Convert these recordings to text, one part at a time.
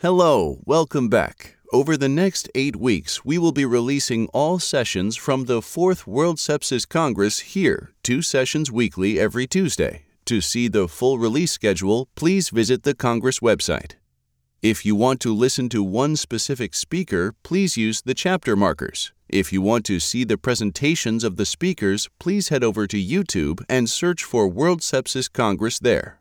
Hello, welcome back. Over the next eight weeks, we will be releasing all sessions from the Fourth World Sepsis Congress here, two sessions weekly every Tuesday. To see the full release schedule, please visit the Congress website. If you want to listen to one specific speaker, please use the chapter markers. If you want to see the presentations of the speakers, please head over to YouTube and search for World Sepsis Congress there.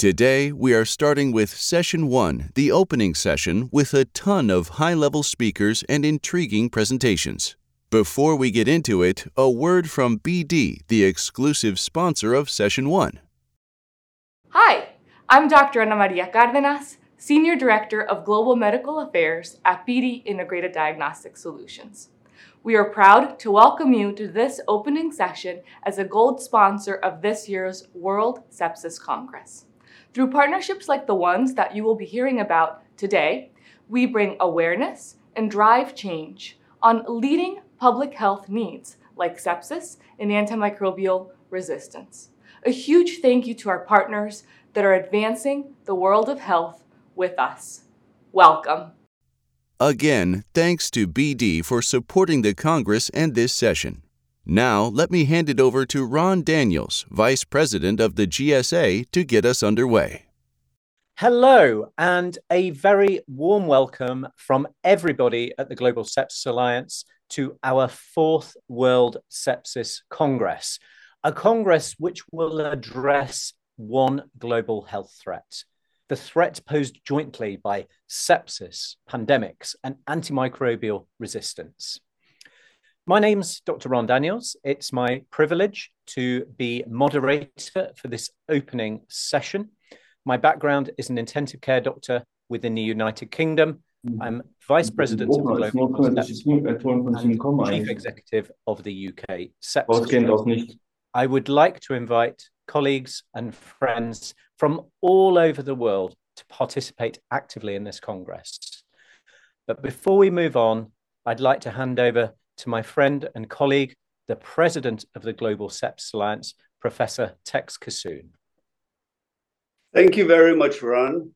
Today, we are starting with Session 1, the opening session, with a ton of high level speakers and intriguing presentations. Before we get into it, a word from BD, the exclusive sponsor of Session 1. Hi, I'm Dr. Ana Maria Cardenas, Senior Director of Global Medical Affairs at BD Integrated Diagnostic Solutions. We are proud to welcome you to this opening session as a gold sponsor of this year's World Sepsis Congress. Through partnerships like the ones that you will be hearing about today, we bring awareness and drive change on leading public health needs like sepsis and antimicrobial resistance. A huge thank you to our partners that are advancing the world of health with us. Welcome. Again, thanks to BD for supporting the Congress and this session. Now, let me hand it over to Ron Daniels, Vice President of the GSA, to get us underway. Hello, and a very warm welcome from everybody at the Global Sepsis Alliance to our fourth World Sepsis Congress, a congress which will address one global health threat the threat posed jointly by sepsis, pandemics, and antimicrobial resistance. My name's Dr. Ron Daniels. It's my privilege to be moderator for this opening session. My background is an intensive care doctor within the United Kingdom. I'm Vice President of the Global and Chief Executive of the UK Sepsis. I would like to invite colleagues and friends from all over the world to participate actively in this Congress. But before we move on, I'd like to hand over to my friend and colleague, the president of the Global Sepsis Alliance, Professor Tex Kissoon. Thank you very much, Ron.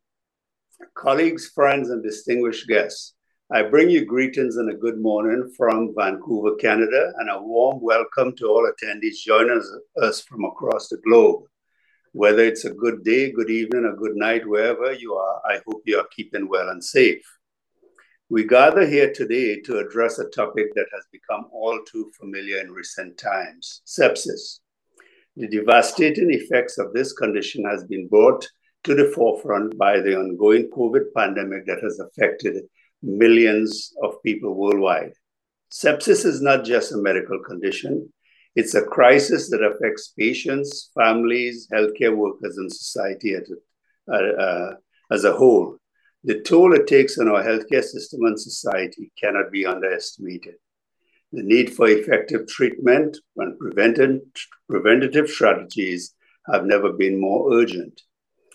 Colleagues, friends, and distinguished guests, I bring you greetings and a good morning from Vancouver, Canada, and a warm welcome to all attendees joining us from across the globe. Whether it's a good day, good evening, or good night, wherever you are, I hope you are keeping well and safe. We gather here today to address a topic that has become all too familiar in recent times sepsis. The devastating effects of this condition has been brought to the forefront by the ongoing COVID pandemic that has affected millions of people worldwide. Sepsis is not just a medical condition, it's a crisis that affects patients, families, healthcare workers, and society uh, uh, as a whole. The toll it takes on our healthcare system and society cannot be underestimated. The need for effective treatment and preventative strategies have never been more urgent.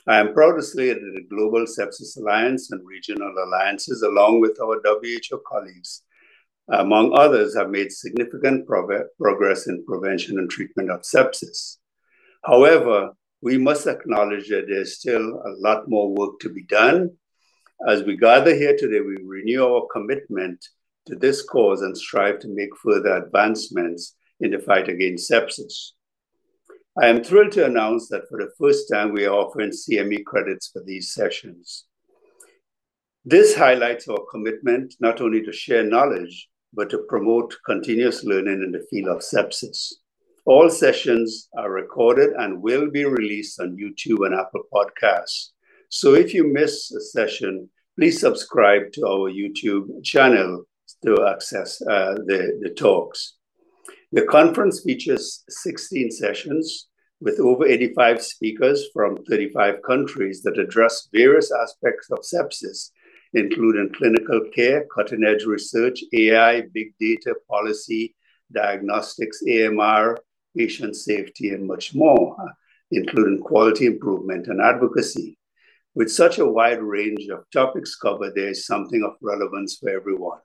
I am proud to say that the Global Sepsis Alliance and regional alliances, along with our WHO colleagues, among others, have made significant progress in prevention and treatment of sepsis. However, we must acknowledge that there's still a lot more work to be done as we gather here today, we renew our commitment to this cause and strive to make further advancements in the fight against sepsis. I am thrilled to announce that for the first time, we are offering CME credits for these sessions. This highlights our commitment not only to share knowledge, but to promote continuous learning in the field of sepsis. All sessions are recorded and will be released on YouTube and Apple Podcasts. So if you miss a session, please subscribe to our YouTube channel to access uh, the, the talks. The conference features 16 sessions with over 85 speakers from 35 countries that address various aspects of sepsis, including clinical care, cutting edge research, AI, big data, policy, diagnostics, AMR, patient safety, and much more, including quality improvement and advocacy. With such a wide range of topics covered, there is something of relevance for everyone.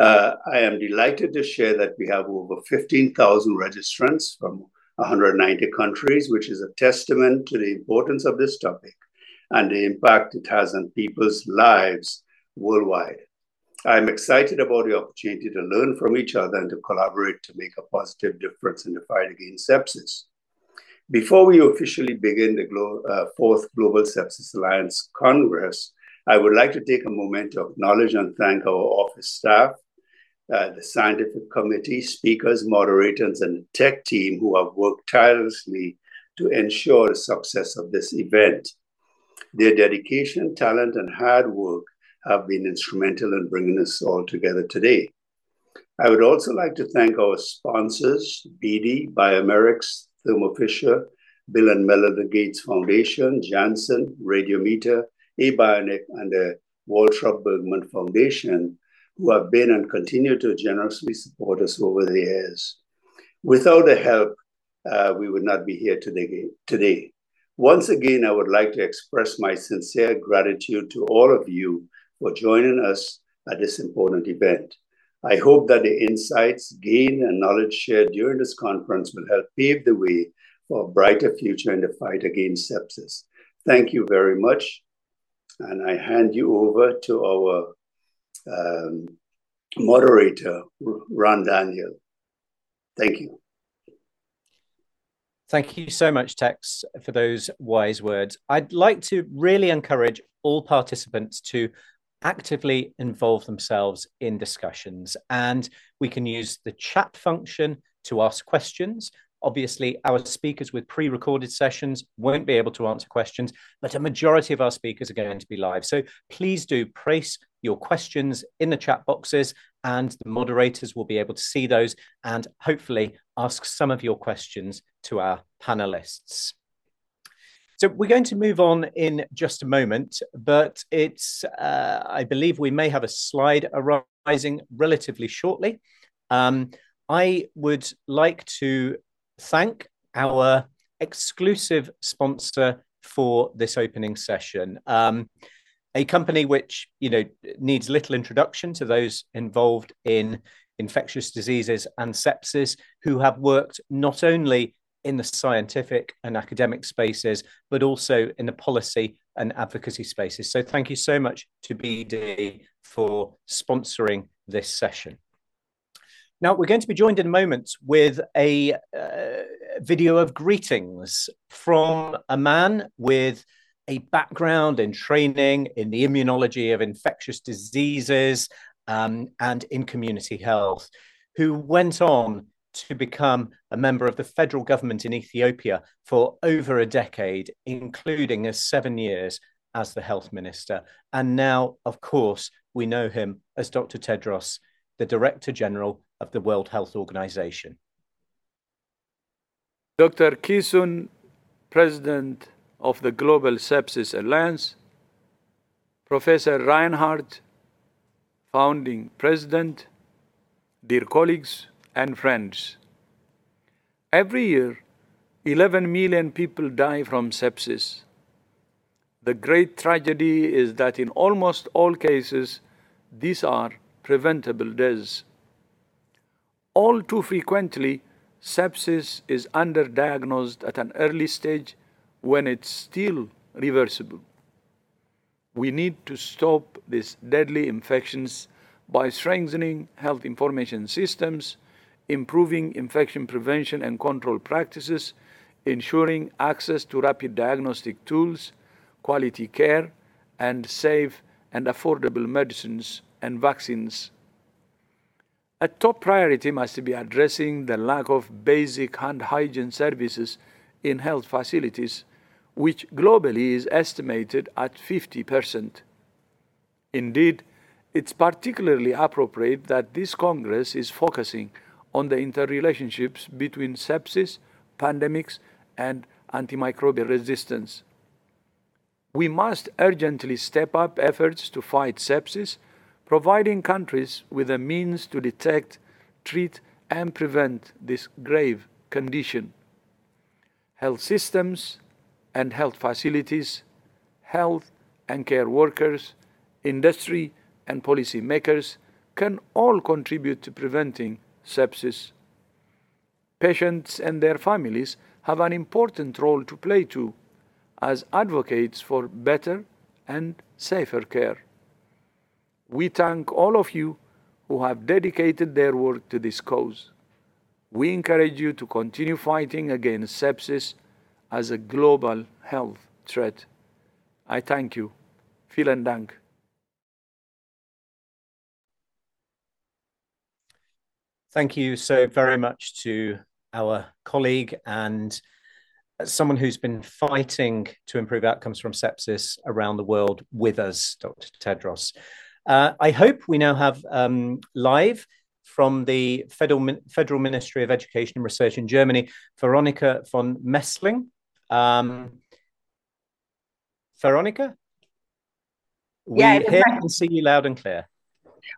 Uh, I am delighted to share that we have over 15,000 registrants from 190 countries, which is a testament to the importance of this topic and the impact it has on people's lives worldwide. I'm excited about the opportunity to learn from each other and to collaborate to make a positive difference in the fight against sepsis. Before we officially begin the Glo- uh, fourth Global Sepsis Alliance Congress, I would like to take a moment to acknowledge and thank our office staff, uh, the scientific committee, speakers, moderators, and the tech team who have worked tirelessly to ensure the success of this event. Their dedication, talent, and hard work have been instrumental in bringing us all together today. I would also like to thank our sponsors, BD, bioMérieux, Thermo Fisher, Bill and Melinda Gates Foundation, Janssen, Radiometer, Abionic, and the Waltrop Bergman Foundation, who have been and continue to generously support us over the years. Without the help, uh, we would not be here today. today. Once again, I would like to express my sincere gratitude to all of you for joining us at this important event. I hope that the insights gained and knowledge shared during this conference will help pave the way for a brighter future in the fight against sepsis. Thank you very much. And I hand you over to our um, moderator, Ron Daniel. Thank you. Thank you so much, Tex, for those wise words. I'd like to really encourage all participants to actively involve themselves in discussions. And we can use the chat function to ask questions. Obviously, our speakers with pre recorded sessions won't be able to answer questions, but a majority of our speakers are going to be live. So please do place your questions in the chat boxes, and the moderators will be able to see those and hopefully ask some of your questions to our panelists. So we're going to move on in just a moment, but it's, uh, I believe we may have a slide arising relatively shortly. Um, I would like to thank our exclusive sponsor for this opening session. Um, a company which you know needs little introduction to those involved in infectious diseases and sepsis who have worked not only in the scientific and academic spaces, but also in the policy and advocacy spaces. So thank you so much to BD for sponsoring this session. Now, we're going to be joined in a moment with a uh, video of greetings from a man with a background in training in the immunology of infectious diseases um, and in community health, who went on to become a member of the federal government in Ethiopia for over a decade, including as seven years as the health minister. And now, of course, we know him as Dr. Tedros, the Director General of the World Health Organization. Dr. Kissoon, President of the Global Sepsis Alliance, Professor Reinhart, Founding President, dear colleagues, and friends. Every year, 11 million people die from sepsis. The great tragedy is that in almost all cases, these are preventable deaths. All too frequently, sepsis is underdiagnosed at an early stage when it's still reversible. We need to stop these deadly infections by strengthening health information systems improving infection prevention and control practices, ensuring access to rapid diagnostic tools, quality care, and safe and affordable medicines and vaccines. A top priority must be addressing the lack of basic hand hygiene services in health facilities, which globally is estimated at 50%. Indeed, it's particularly appropriate that this Congress is focusing on the interrelationships between sepsis, pandemics, and antimicrobial resistance. We must urgently step up efforts to fight sepsis, providing countries with the means to detect, treat, and prevent this grave condition. Health systems and health facilities, health and care workers, industry, and policymakers can all contribute to preventing sepsis. Patients and their families have an important role to play too, as advocates for better and safer care. We thank all of you who have dedicated their work to this cause. We encourage you to continue fighting against sepsis as a global health threat. I thank you. Vielen Dank. Thank you so very much to our colleague and someone who's been fighting to improve outcomes from sepsis around the world with us, Dr. Tedros. Uh, I hope we now have um, live from the Federal, Federal Ministry of Education and Research in Germany, Veronika von Messling. Um, Veronika? We yeah, hear and see you loud and clear.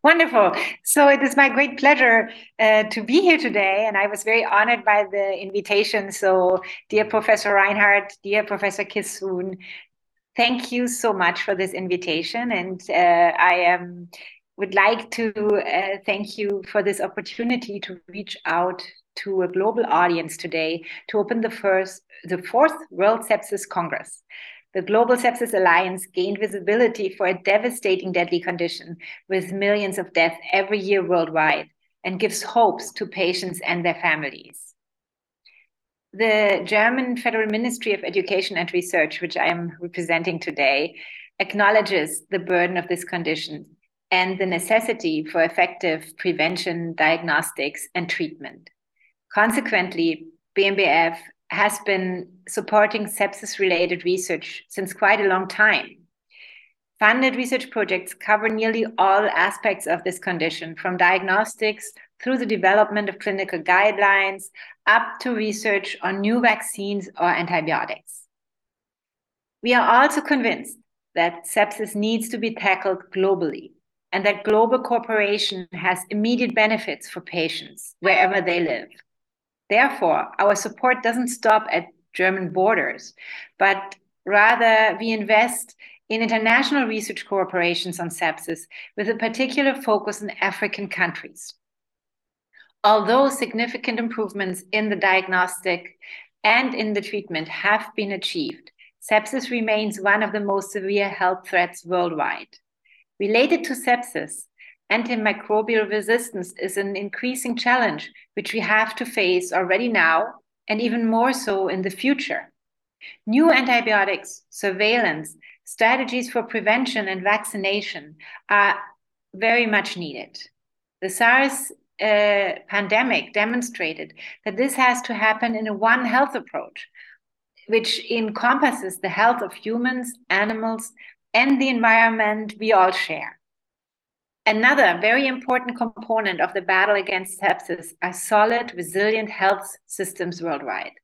Wonderful. So it is my great pleasure uh, to be here today, and I was very honored by the invitation. So, dear Professor Reinhart, dear Professor Kissoon, thank you so much for this invitation, and uh, I um, would like to uh, thank you for this opportunity to reach out to a global audience today to open the first, the fourth World Sepsis Congress the Global Sepsis Alliance gained visibility for a devastating deadly condition with millions of deaths every year worldwide and gives hopes to patients and their families. The German Federal Ministry of Education and Research, which I am representing today, acknowledges the burden of this condition and the necessity for effective prevention, diagnostics, and treatment. Consequently, BMBF has been supporting sepsis related research since quite a long time. Funded research projects cover nearly all aspects of this condition, from diagnostics through the development of clinical guidelines up to research on new vaccines or antibiotics. We are also convinced that sepsis needs to be tackled globally and that global cooperation has immediate benefits for patients wherever they live. Therefore, our support doesn't stop at German borders, but rather we invest in international research cooperations on sepsis with a particular focus on African countries. Although significant improvements in the diagnostic and in the treatment have been achieved, sepsis remains one of the most severe health threats worldwide. Related to sepsis, antimicrobial resistance is an increasing challenge which we have to face already now and even more so in the future. New antibiotics, surveillance, strategies for prevention and vaccination are very much needed. The SARS uh, pandemic demonstrated that this has to happen in a one health approach, which encompasses the health of humans, animals, and the environment we all share. Another very important component of the battle against sepsis are solid, resilient health systems worldwide.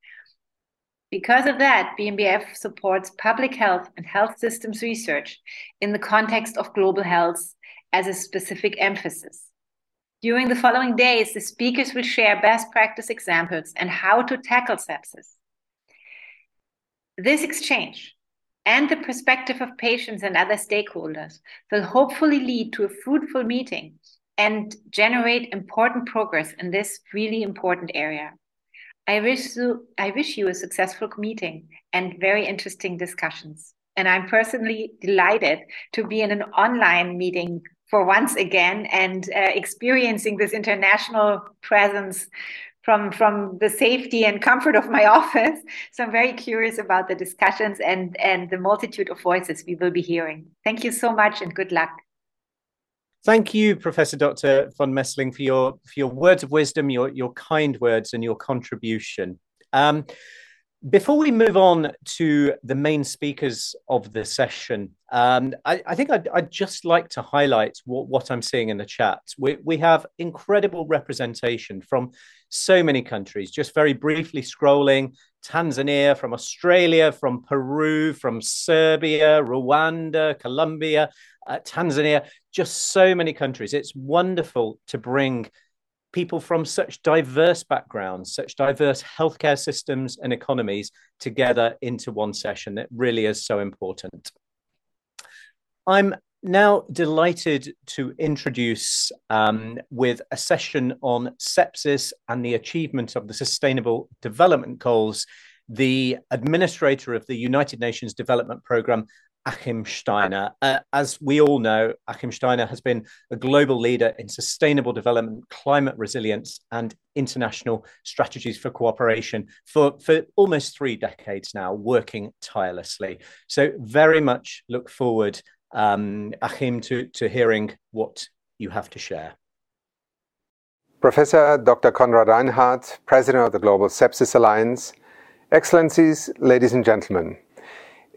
Because of that, BMBF supports public health and health systems research in the context of global health as a specific emphasis. During the following days, the speakers will share best practice examples and how to tackle sepsis. This exchange and the perspective of patients and other stakeholders will hopefully lead to a fruitful meeting and generate important progress in this really important area. I wish you, I wish you a successful meeting and very interesting discussions. And I'm personally delighted to be in an online meeting for once again and uh, experiencing this international presence from from the safety and comfort of my office. So I'm very curious about the discussions and and the multitude of voices we will be hearing. Thank you so much and good luck. Thank you, Professor Dr. von Messling, for your for your words of wisdom, your your kind words, and your contribution. Um, before we move on to the main speakers of the session, um, I, I, think I'd, I'd, just like to highlight what, what, I'm seeing in the chat. We, we have incredible representation from so many countries. Just very briefly scrolling Tanzania, from Australia, from Peru, from Serbia, Rwanda, Colombia, uh, Tanzania, just so many countries. It's wonderful to bring people from such diverse backgrounds, such diverse healthcare systems and economies together into one session. It really is so important. I'm now delighted to introduce um, with a session on sepsis and the achievement of the Sustainable Development Goals, the administrator of the United Nations Development Programme, Achim Steiner. Uh, as we all know, Achim Steiner has been a global leader in sustainable development, climate resilience, and international strategies for cooperation for, for almost three decades now, working tirelessly. So, very much look forward, um, Achim, to, to hearing what you have to share. Professor Dr. Konrad Reinhart, President of the Global Sepsis Alliance, Excellencies, ladies and gentlemen,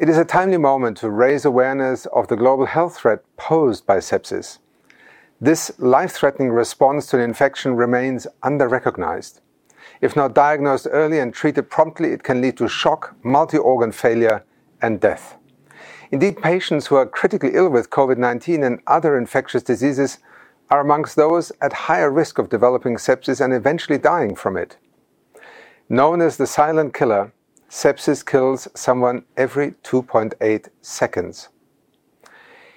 it is a timely moment to raise awareness of the global health threat posed by sepsis. This life threatening response to an infection remains under recognized. If not diagnosed early and treated promptly, it can lead to shock, multi organ failure, and death. Indeed, patients who are critically ill with COVID 19 and other infectious diseases are amongst those at higher risk of developing sepsis and eventually dying from it. Known as the silent killer, sepsis kills someone every 2.8 seconds.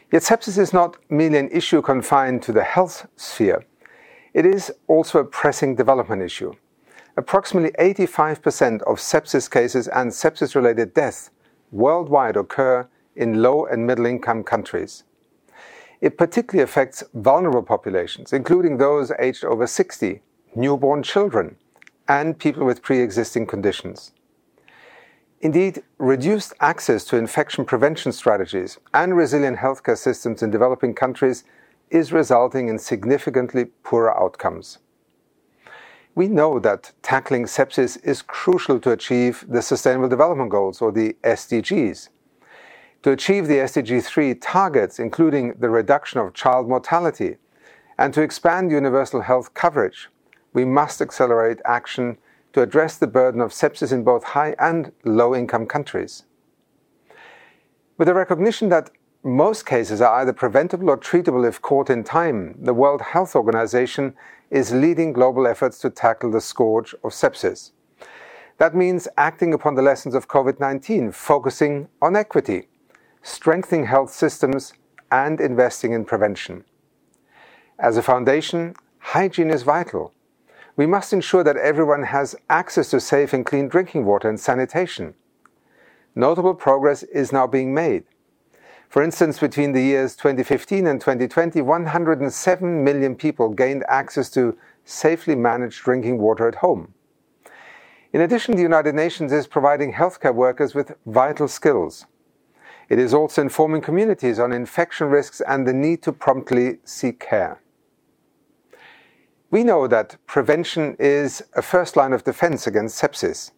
Yet sepsis is not merely an issue confined to the health sphere. It is also a pressing development issue. Approximately 85% of sepsis cases and sepsis related deaths worldwide occur in low and middle income countries. It particularly affects vulnerable populations, including those aged over 60, newborn children, and people with pre existing conditions. Indeed, reduced access to infection prevention strategies and resilient healthcare systems in developing countries is resulting in significantly poorer outcomes. We know that tackling sepsis is crucial to achieve the Sustainable Development Goals, or the SDGs. To achieve the SDG 3 targets, including the reduction of child mortality, and to expand universal health coverage, we must accelerate action to address the burden of sepsis in both high and low income countries. With the recognition that most cases are either preventable or treatable if caught in time, the World Health Organization is leading global efforts to tackle the scourge of sepsis. That means acting upon the lessons of COVID 19, focusing on equity, strengthening health systems, and investing in prevention. As a foundation, hygiene is vital we must ensure that everyone has access to safe and clean drinking water and sanitation. Notable progress is now being made. For instance, between the years 2015 and 2020, 107 million people gained access to safely managed drinking water at home. In addition, the United Nations is providing healthcare workers with vital skills. It is also informing communities on infection risks and the need to promptly seek care. We know that prevention is a first line of defense against sepsis.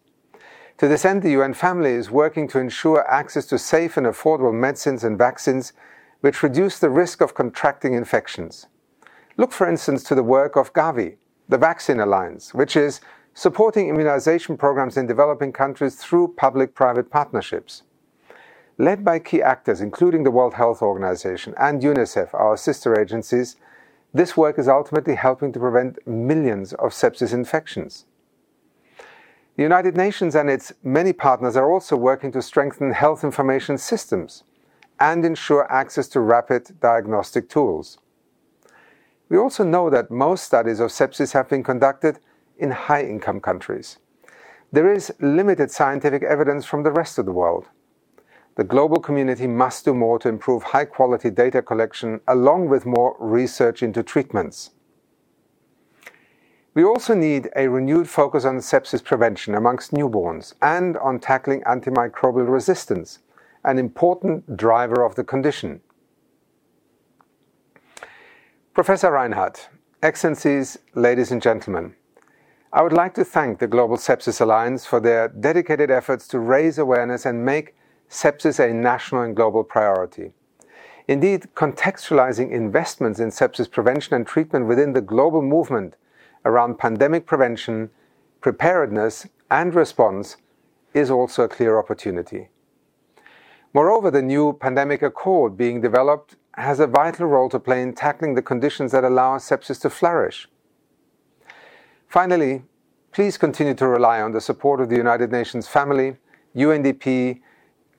To this end, the UN family is working to ensure access to safe and affordable medicines and vaccines which reduce the risk of contracting infections. Look, for instance, to the work of Gavi, the Vaccine Alliance, which is supporting immunization programs in developing countries through public private partnerships. Led by key actors, including the World Health Organization and UNICEF, our sister agencies, this work is ultimately helping to prevent millions of sepsis infections. The United Nations and its many partners are also working to strengthen health information systems and ensure access to rapid diagnostic tools. We also know that most studies of sepsis have been conducted in high income countries. There is limited scientific evidence from the rest of the world the global community must do more to improve high quality data collection along with more research into treatments. We also need a renewed focus on sepsis prevention amongst newborns and on tackling antimicrobial resistance, an important driver of the condition. Professor Reinhart, Excellencies, ladies and gentlemen, I would like to thank the Global Sepsis Alliance for their dedicated efforts to raise awareness and make sepsis a national and global priority. Indeed, contextualizing investments in sepsis prevention and treatment within the global movement around pandemic prevention, preparedness, and response is also a clear opportunity. Moreover, the new pandemic accord being developed has a vital role to play in tackling the conditions that allow sepsis to flourish. Finally, please continue to rely on the support of the United Nations family, UNDP,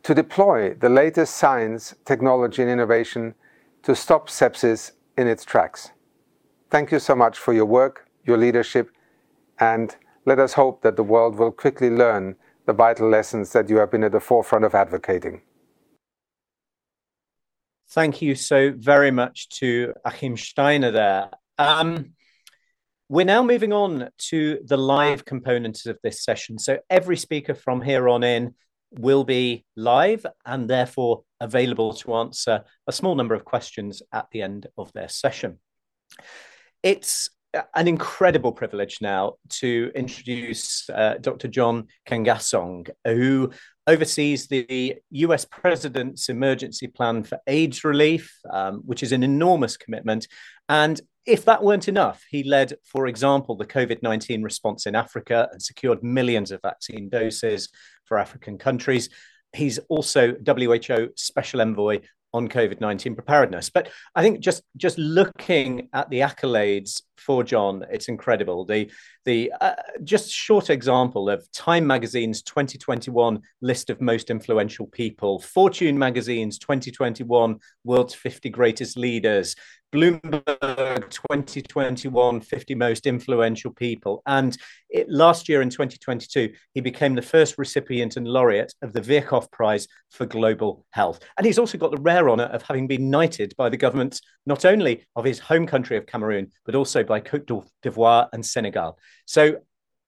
to deploy the latest science, technology, and innovation to stop sepsis in its tracks. Thank you so much for your work, your leadership, and let us hope that the world will quickly learn the vital lessons that you have been at the forefront of advocating. Thank you so very much to Achim Steiner there. Um, we're now moving on to the live components of this session. So every speaker from here on in will be live and therefore available to answer a small number of questions at the end of their session. It's an incredible privilege now to introduce uh, Dr. John Nkengasong, who oversees the US President's Emergency Plan for AIDS Relief, um, which is an enormous commitment. And if that weren't enough, he led, for example, the COVID 19 response in Africa and secured millions of vaccine doses for African countries. He's also WHO Special Envoy on COVID nineteen preparedness. But I think just just looking at the accolades for John, it's incredible. The the uh, just short example of Time Magazine's 2021 list of most influential people, Fortune Magazine's 2021 World's 50 Greatest Leaders, Bloomberg 2021 50 most influential people. And it, last year in 2022, he became the first recipient and laureate of the Virchow Prize for Global Health. And he's also got the rare honor of having been knighted by the governments not only of his home country of Cameroon, but also by Cote d'Ivoire and Senegal. So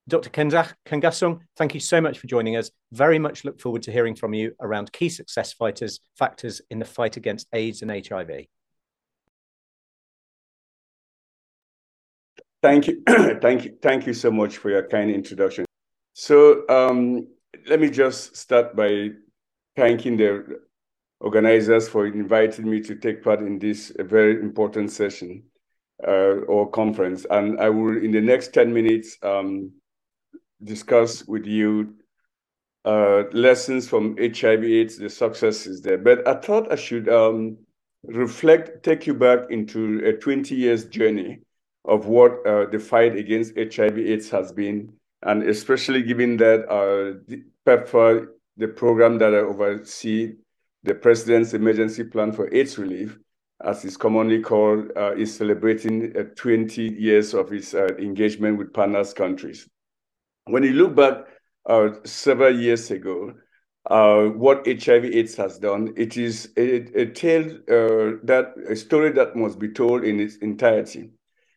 Dr. Nkengasong, thank you so much for joining us. Very much look forward to hearing from you around key success fighters, factors in the fight against AIDS and HIV. Thank you, thank you, thank you so much for your kind introduction. So um, let me just start by thanking the organizers for inviting me to take part in this very important session uh, or conference. And I will, in the next 10 minutes, um, discuss with you uh, lessons from HIV AIDS, the successes there. But I thought I should um, reflect, take you back into a 20 years journey of what uh, the fight against HIV AIDS has been, and especially given that uh, PEPFAR, the program that I oversee, the President's Emergency Plan for AIDS Relief, as it's commonly called, uh, is celebrating uh, 20 years of its uh, engagement with partners countries. When you look back uh, several years ago, what HIV/AIDS has done, it is a, a tale that a story that must be told in its entirety.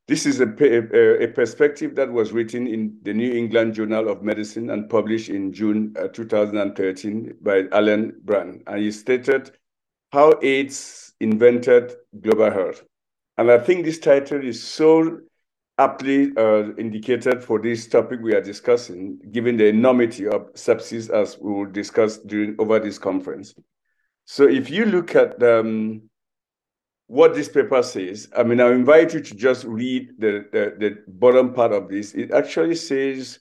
This is a, a, a, perspective that was written in the New England Journal of Medicine and published in June uh, 2013 by Allan Brandt. And he stated how AIDS invented global health. And I think this title is so aptly uh, indicated for this topic we are discussing, given the enormity of sepsis as we will discuss during over this conference. So if you look at um, what this paper says, I mean, I invite you to just read the, the, the bottom part of this. It actually says,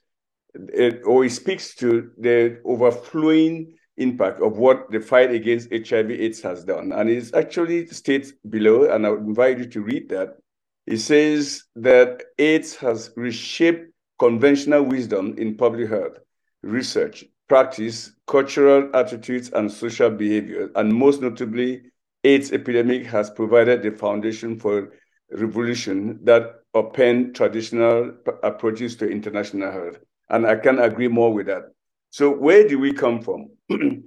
it, or it speaks to the overflowing impact of what the fight against HIV AIDS has done. And it actually states below, and I would invite you to read that. It says that AIDS has reshaped conventional wisdom in public health, research, practice, cultural attitudes, and social behavior, and most notably, AIDS epidemic has provided the foundation for revolution that upend traditional approaches to international health. And I can agree more with that. So where do we come from?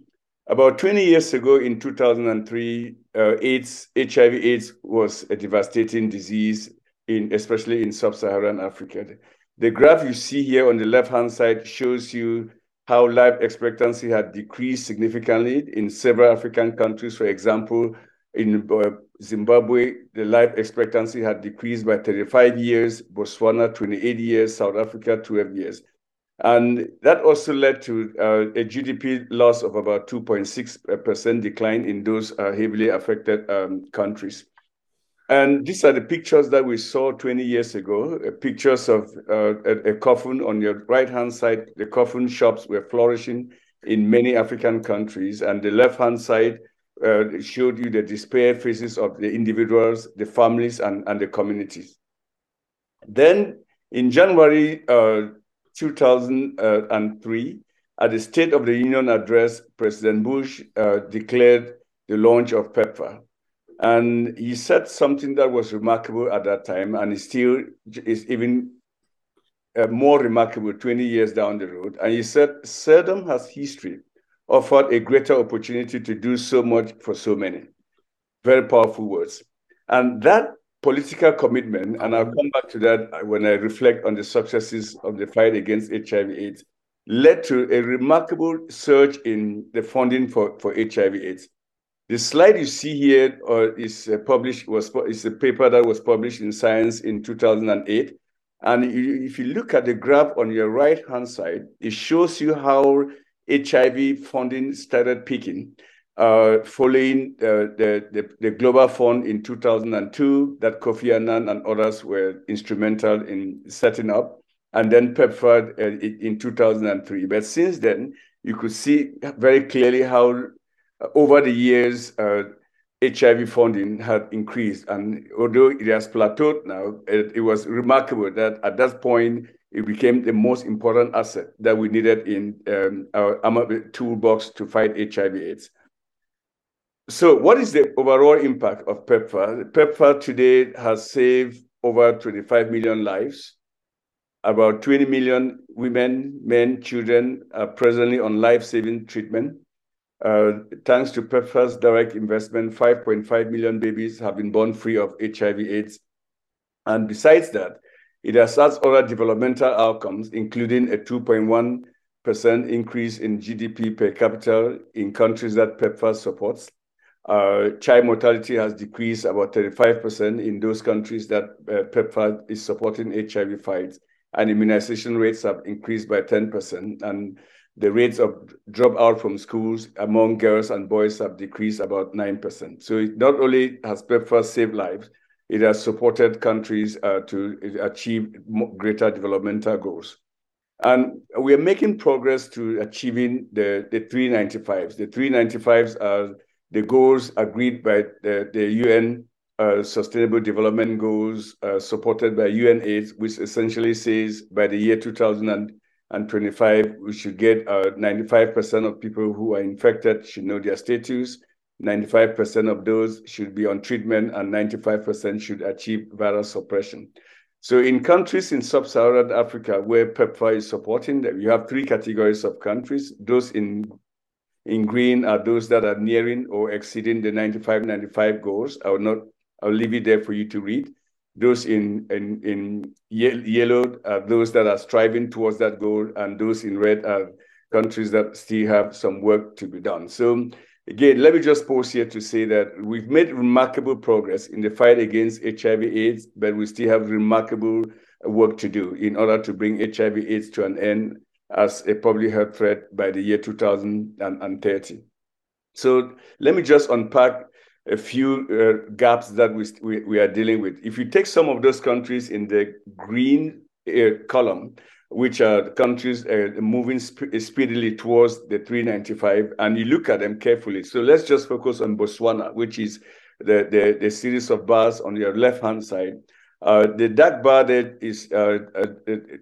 About 20 years ago in 2003, uh, AIDS, HIV AIDS was a devastating disease, in, especially in sub-Saharan Africa. The graph you see here on the left-hand side shows you how life expectancy had decreased significantly in several African countries. For example, in uh, Zimbabwe, the life expectancy had decreased by 35 years, Botswana, 28 years, South Africa, 12 years. And that also led to uh, a GDP loss of about 2.6% decline in those uh, heavily affected um, countries. And these are the pictures that we saw 20 years ago, uh, pictures of uh, a, a, coffin on your right-hand side. The coffin shops were flourishing in many African countries. And the left-hand side uh, showed you the despair faces of the individuals, the families, and, and the communities. Then in January uh, 2003, at the State of the Union address, President Bush uh, declared the launch of PEPFAR. And he said something that was remarkable at that time, and it still is even uh, more remarkable 20 years down the road. And he said, seldom has history offered a greater opportunity to do so much for so many. Very powerful words. And that political commitment, and I'll come back to that when I reflect on the successes of the fight against HIV/AIDS, led to a remarkable surge in the funding for, for HIV/AIDS. The slide you see here uh, is uh, published was is a paper that was published in Science in 2008, and if you look at the graph on your right hand side, it shows you how HIV funding started peaking uh, following uh, the, the, the, Global Fund in 2002 that Kofi Annan and others were instrumental in setting up, and then PEPFAR uh, in 2003. But since then, you could see very clearly how over the years, HIV uh, funding had increased. And although it has plateaued now, it, it was remarkable that at that point, it became the most important asset that we needed in um, our toolbox to fight HIV/AIDS. So, what is the overall impact of PEPFAR? PEPFAR today has saved over 25 million lives. About 20 million women, men, children are presently on life saving treatment. Uh, thanks to PEPFAR's direct investment, 5.5 million babies have been born free of HIV/AIDS. And besides that, it has had other developmental outcomes, including a 2.1% increase in GDP per capita in countries that PEPFAR supports uh, child mortality has decreased about 35% in those countries that uh, PEPFAR is supporting HIV fights, and immunization rates have increased by 10%, and the rates of dropout from schools among girls and boys have decreased about 9%. So it not only has PEPFAR saved lives, it has supported countries uh, to achieve greater developmental goals. And we are making progress to achieving the, the 395s. The 395s are the goals agreed by the, the UN uh, Sustainable Development Goals uh, supported by UNAIDS, which essentially says by the year 2025, we should get uh, 95% uh, of people who are infected should know their status, 95% of those should be on treatment, and 95% should achieve viral suppression. So in countries in sub-Saharan Africa where PEPFAR is supporting them, you have three categories of countries, those in in green are those that are nearing or exceeding the 95-95 goals. I will not. I'll leave it there for you to read. Those in in in yellow are those that are striving towards that goal, and those in red are countries that still have some work to be done. So again, let me just pause here to say that we've made remarkable progress in the fight against HIV/AIDS, but we still have remarkable work to do in order to bring HIV/AIDS to an end as a public health threat by the year 2030. So let me just unpack a few uh, gaps that we, we, we, are dealing with. If you take some of those countries in the green uh, column, which are countries uh, moving sp speedily towards the 395, and you look at them carefully. So let's just focus on Botswana, which is the, the, the series of bars on your left-hand side. Uh, the dark barred is uh,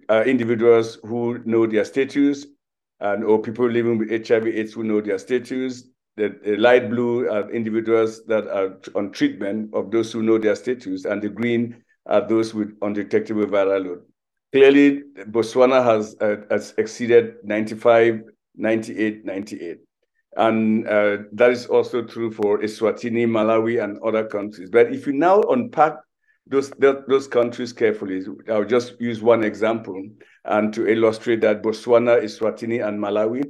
uh, individuals who know their status, and or people living with HIV/AIDS who know their status. The, light blue are individuals that are on treatment of those who know their status, and the green are those with undetectable viral load. Clearly, Botswana has, uh, has exceeded 95, 98, 98. And uh, that is also true for Eswatini, Malawi, and other countries. But if you now unpack those, those countries carefully. I'll just use one example and to illustrate that Botswana, Eswatini, and Malawi.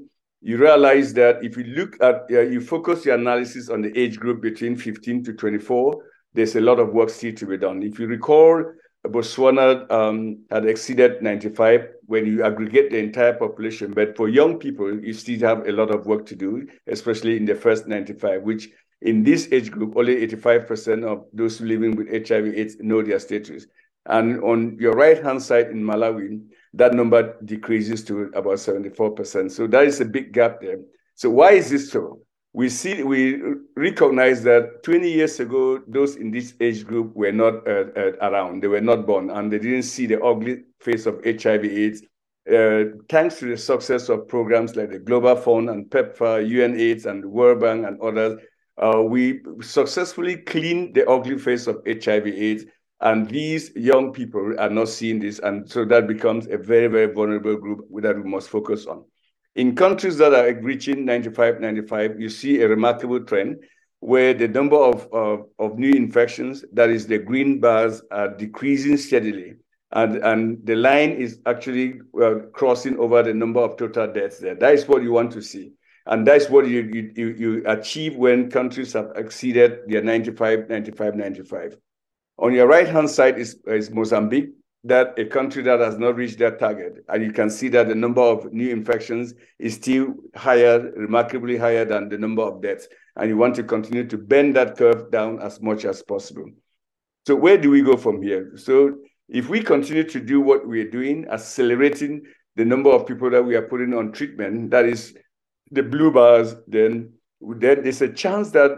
You realize that if you look at, uh, you focus your analysis on the age group between 15 to 24, there's a lot of work still to be done. If you recall, Botswana um, had exceeded 95 when you aggregate the entire population. But for young people, you still have a lot of work to do, especially in the first 95, which in this age group, only 85% of those living with HIV/AIDS know their status. And on your right hand side in Malawi, that number decreases to about 74%. So that is a big gap there. So why is this so? We see, we recognize that 20 years ago, those in this age group were not uh, uh, around. They were not born, and they didn't see the ugly face of HIV/AIDS. Uh, thanks to the success of programs like the Global Fund and PEPFAR, UNAIDS, and World Bank and others, uh, we successfully cleaned the ugly face of HIV/AIDS, And these young people are not seeing this. And so that becomes a very, very vulnerable group that we must focus on. In countries that are reaching 95, 95, you see a remarkable trend where the number of, of, of new infections, that is the green bars, are decreasing steadily. And, and the line is actually uh, crossing over the number of total deaths there. That is what you want to see. And that's what you, you, you achieve when countries have exceeded their 95, 95, 95. On your right hand side is, is Mozambique, that a country that has not reached that target. And you can see that the number of new infections is still higher, remarkably higher than the number of deaths. And you want to continue to bend that curve down as much as possible. So where do we go from here? So if we continue to do what we're doing, accelerating the number of people that we are putting on treatment, that is the blue bars, then, then there's a chance that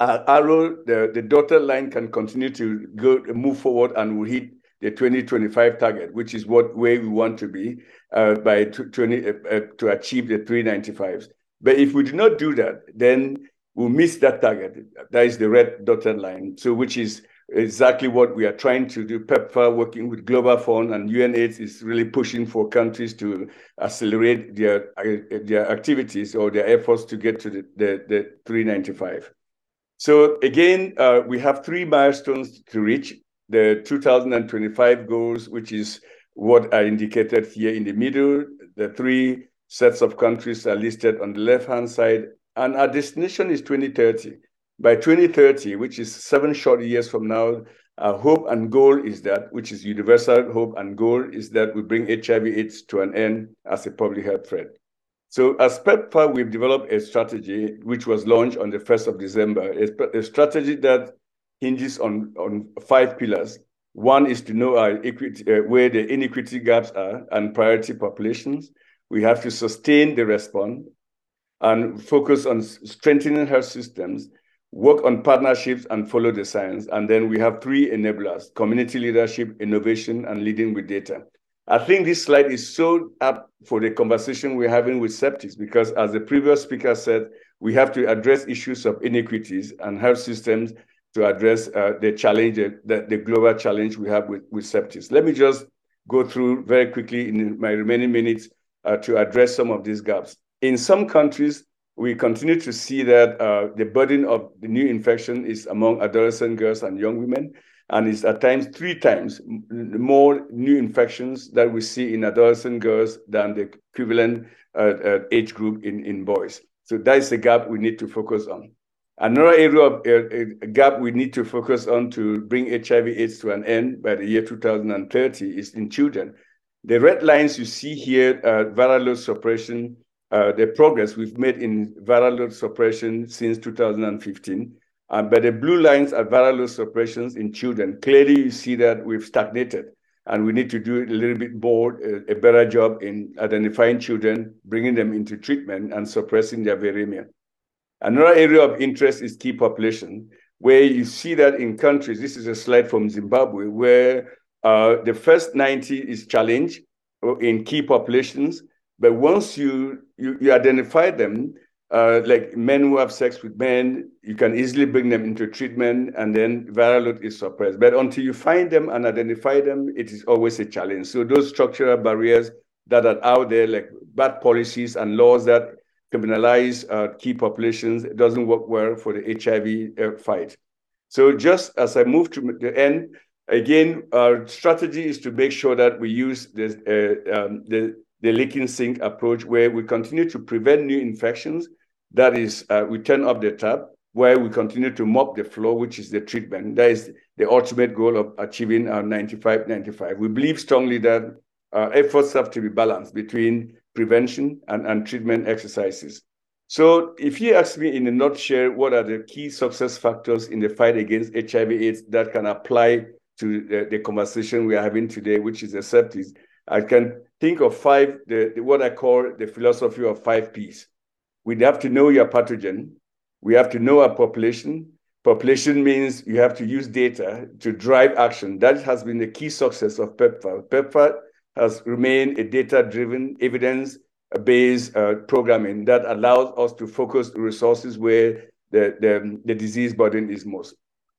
arrow, the, the dotted line can continue to go move forward and will hit the 2025 target, which is what way we want to be uh, by 20 uh, uh, to achieve the 395s. But if we do not do that, then we'll miss that target. That is the red dotted line. So, which is exactly what we are trying to do. PEPFAR working with Global Fund and UNAIDS is really pushing for countries to accelerate their uh, their activities or their efforts to get to the, the, the 395. So again, uh, we have three milestones to reach. The 2025 goals, which is what I indicated here in the middle. The three sets of countries are listed on the left-hand side, and our destination is 2030 by 2030, which is seven short years from now, our hope and goal is that, which is universal hope and goal, is that we bring HIV/AIDS to an end as a public health threat. So, as PEPFAR, we've developed a strategy which was launched on the 1st of December, a, a strategy that hinges on, on five pillars. One is to know our equity, uh, where the inequity gaps are and priority populations. We have to sustain the response and focus on strengthening health systems work on partnerships and follow the science. And then we have three enablers, community leadership, innovation, and leading with data. I think this slide is so up for the conversation we're having with sepsis because as the previous speaker said, we have to address issues of inequities and health systems to address uh, the challenge, the, the global challenge we have with, with sepsis. Let me just go through very quickly in my remaining minutes uh, to address some of these gaps. In some countries, we continue to see that uh, the burden of the new infection is among adolescent girls and young women, and it's at times three times more new infections that we see in adolescent girls than the equivalent uh, uh, age group in, in boys. So that is a gap we need to focus on. Another area of uh, gap we need to focus on to bring HIV/AIDS to an end by the year 2030 is in children. The red lines you see here, uh, viral load suppression, uh, the progress we've made in viral load suppression since 2015. Um, but the blue lines are viral load suppressions in children. Clearly, you see that we've stagnated, and we need to do a little bit more, uh, a better job in identifying children, bringing them into treatment, and suppressing their viremia. Another area of interest is key population, where you see that in countries, this is a slide from Zimbabwe, where uh, the first 90 is challenged in key populations, but once you you, you identify them, uh, like men who have sex with men, you can easily bring them into treatment and then viral load is suppressed. But until you find them and identify them, it is always a challenge. So those structural barriers that are out there, like bad policies and laws that criminalize uh, key populations, it doesn't work well for the HIV uh, fight. So just as I move to the end, again, our strategy is to make sure that we use this, uh, um, the the leaking sink approach, where we continue to prevent new infections. That is, uh, we turn up the tap, where we continue to mop the floor, which is the treatment. That is the ultimate goal of achieving our 95 95. We believe strongly that our efforts have to be balanced between prevention and, and treatment exercises. So, if you ask me in a nutshell, what are the key success factors in the fight against HIV/AIDS that can apply to the, the conversation we are having today, which is sepsis? I can think of five, the, the, what I call the philosophy of five P's. We have to know your pathogen. We have to know our population. Population means you have to use data to drive action. That has been the key success of PEPFAR. PEPFAR has remained a data-driven, evidence-based uh, programming that allows us to focus resources where the, the, the disease burden is most.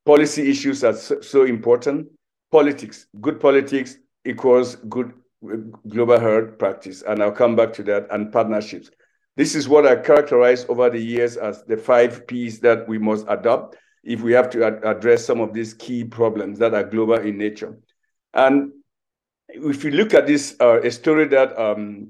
policy issues are so, so important. Politics, good politics equals good uh, global health practice. And I'll come back to that and partnerships. This is what I characterized over the years as the five P's that we must adopt if we have to ad address some of these key problems that are global in nature. And if you look at this, uh, a story that um,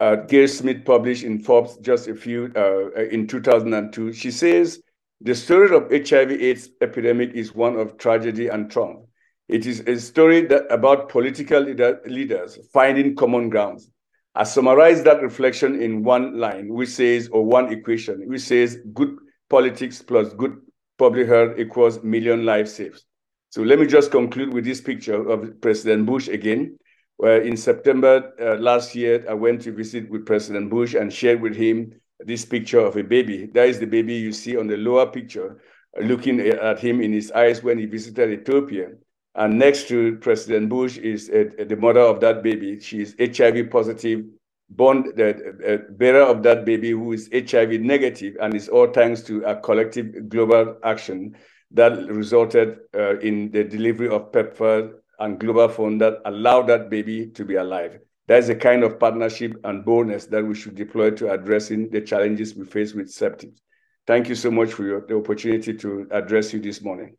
uh, Gayle Smith published in Forbes just a few uh, in 2002, she says the story of HIV/AIDS epidemic is one of tragedy and trauma. It is a story that about political leader, leaders finding common grounds I summarize that reflection in one line, which says, or one equation, which says good politics plus good public health equals million lives saved. So let me just conclude with this picture of President Bush again, where in September uh, last year, I went to visit with President Bush and shared with him this picture of a baby. That is the baby you see on the lower picture, looking at him in his eyes when he visited Ethiopia. And next to President Bush is uh, the mother of that baby. She is HIV positive, born the uh, bearer of that baby who is HIV negative, and it's all thanks to a collective global action that resulted uh, in the delivery of PEPFAR and Global Fund that allowed that baby to be alive. That's the kind of partnership and boldness that we should deploy to addressing the challenges we face with sepsis. Thank you so much for your, the opportunity to address you this morning.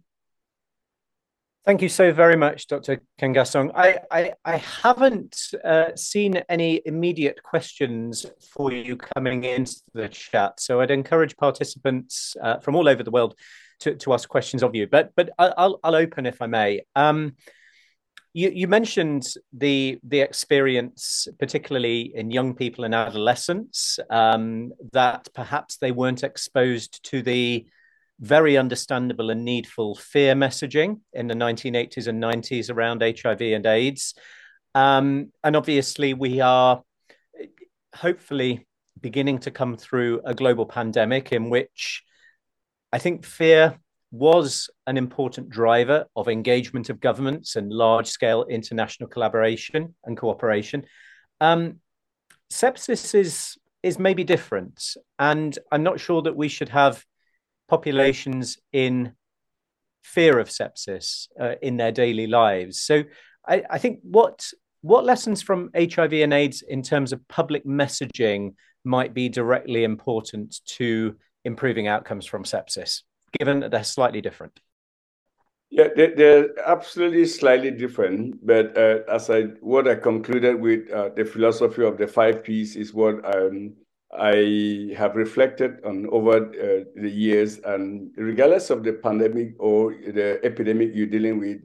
Thank you so very much, Dr. Nkengasong. I, I, I haven't uh, seen any immediate questions for you coming into the chat, so I'd encourage participants uh, from all over the world to, to ask questions of you. But but I'll, I'll open if I may. Um, you, you mentioned the the experience, particularly in young people and adolescents, um, that perhaps they weren't exposed to the very understandable and needful fear messaging in the 1980s and 90s around HIV and AIDS. Um, and obviously, we are hopefully beginning to come through a global pandemic in which I think fear was an important driver of engagement of governments and large scale international collaboration and cooperation. Um, sepsis is is maybe different, and I'm not sure that we should have populations in fear of sepsis uh, in their daily lives. So I, I, think what what lessons from HIV and AIDS in terms of public messaging might be directly important to improving outcomes from sepsis, given that they're slightly different. Yeah, they're, absolutely slightly different. But uh, as I what I concluded with uh, the philosophy of the five P's is what um, I have reflected on over uh, the years, and regardless of the pandemic or the epidemic you're dealing with,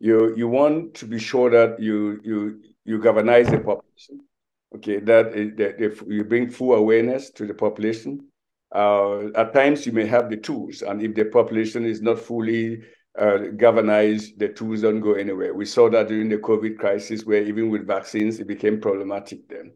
you you want to be sure that you you you galvanize the population. Okay, that, that you bring full awareness to the population. Uh, at times, you may have the tools, and if the population is not fully uh, galvanized, the tools don't go anywhere. We saw that during the COVID crisis, where even with vaccines, it became problematic then.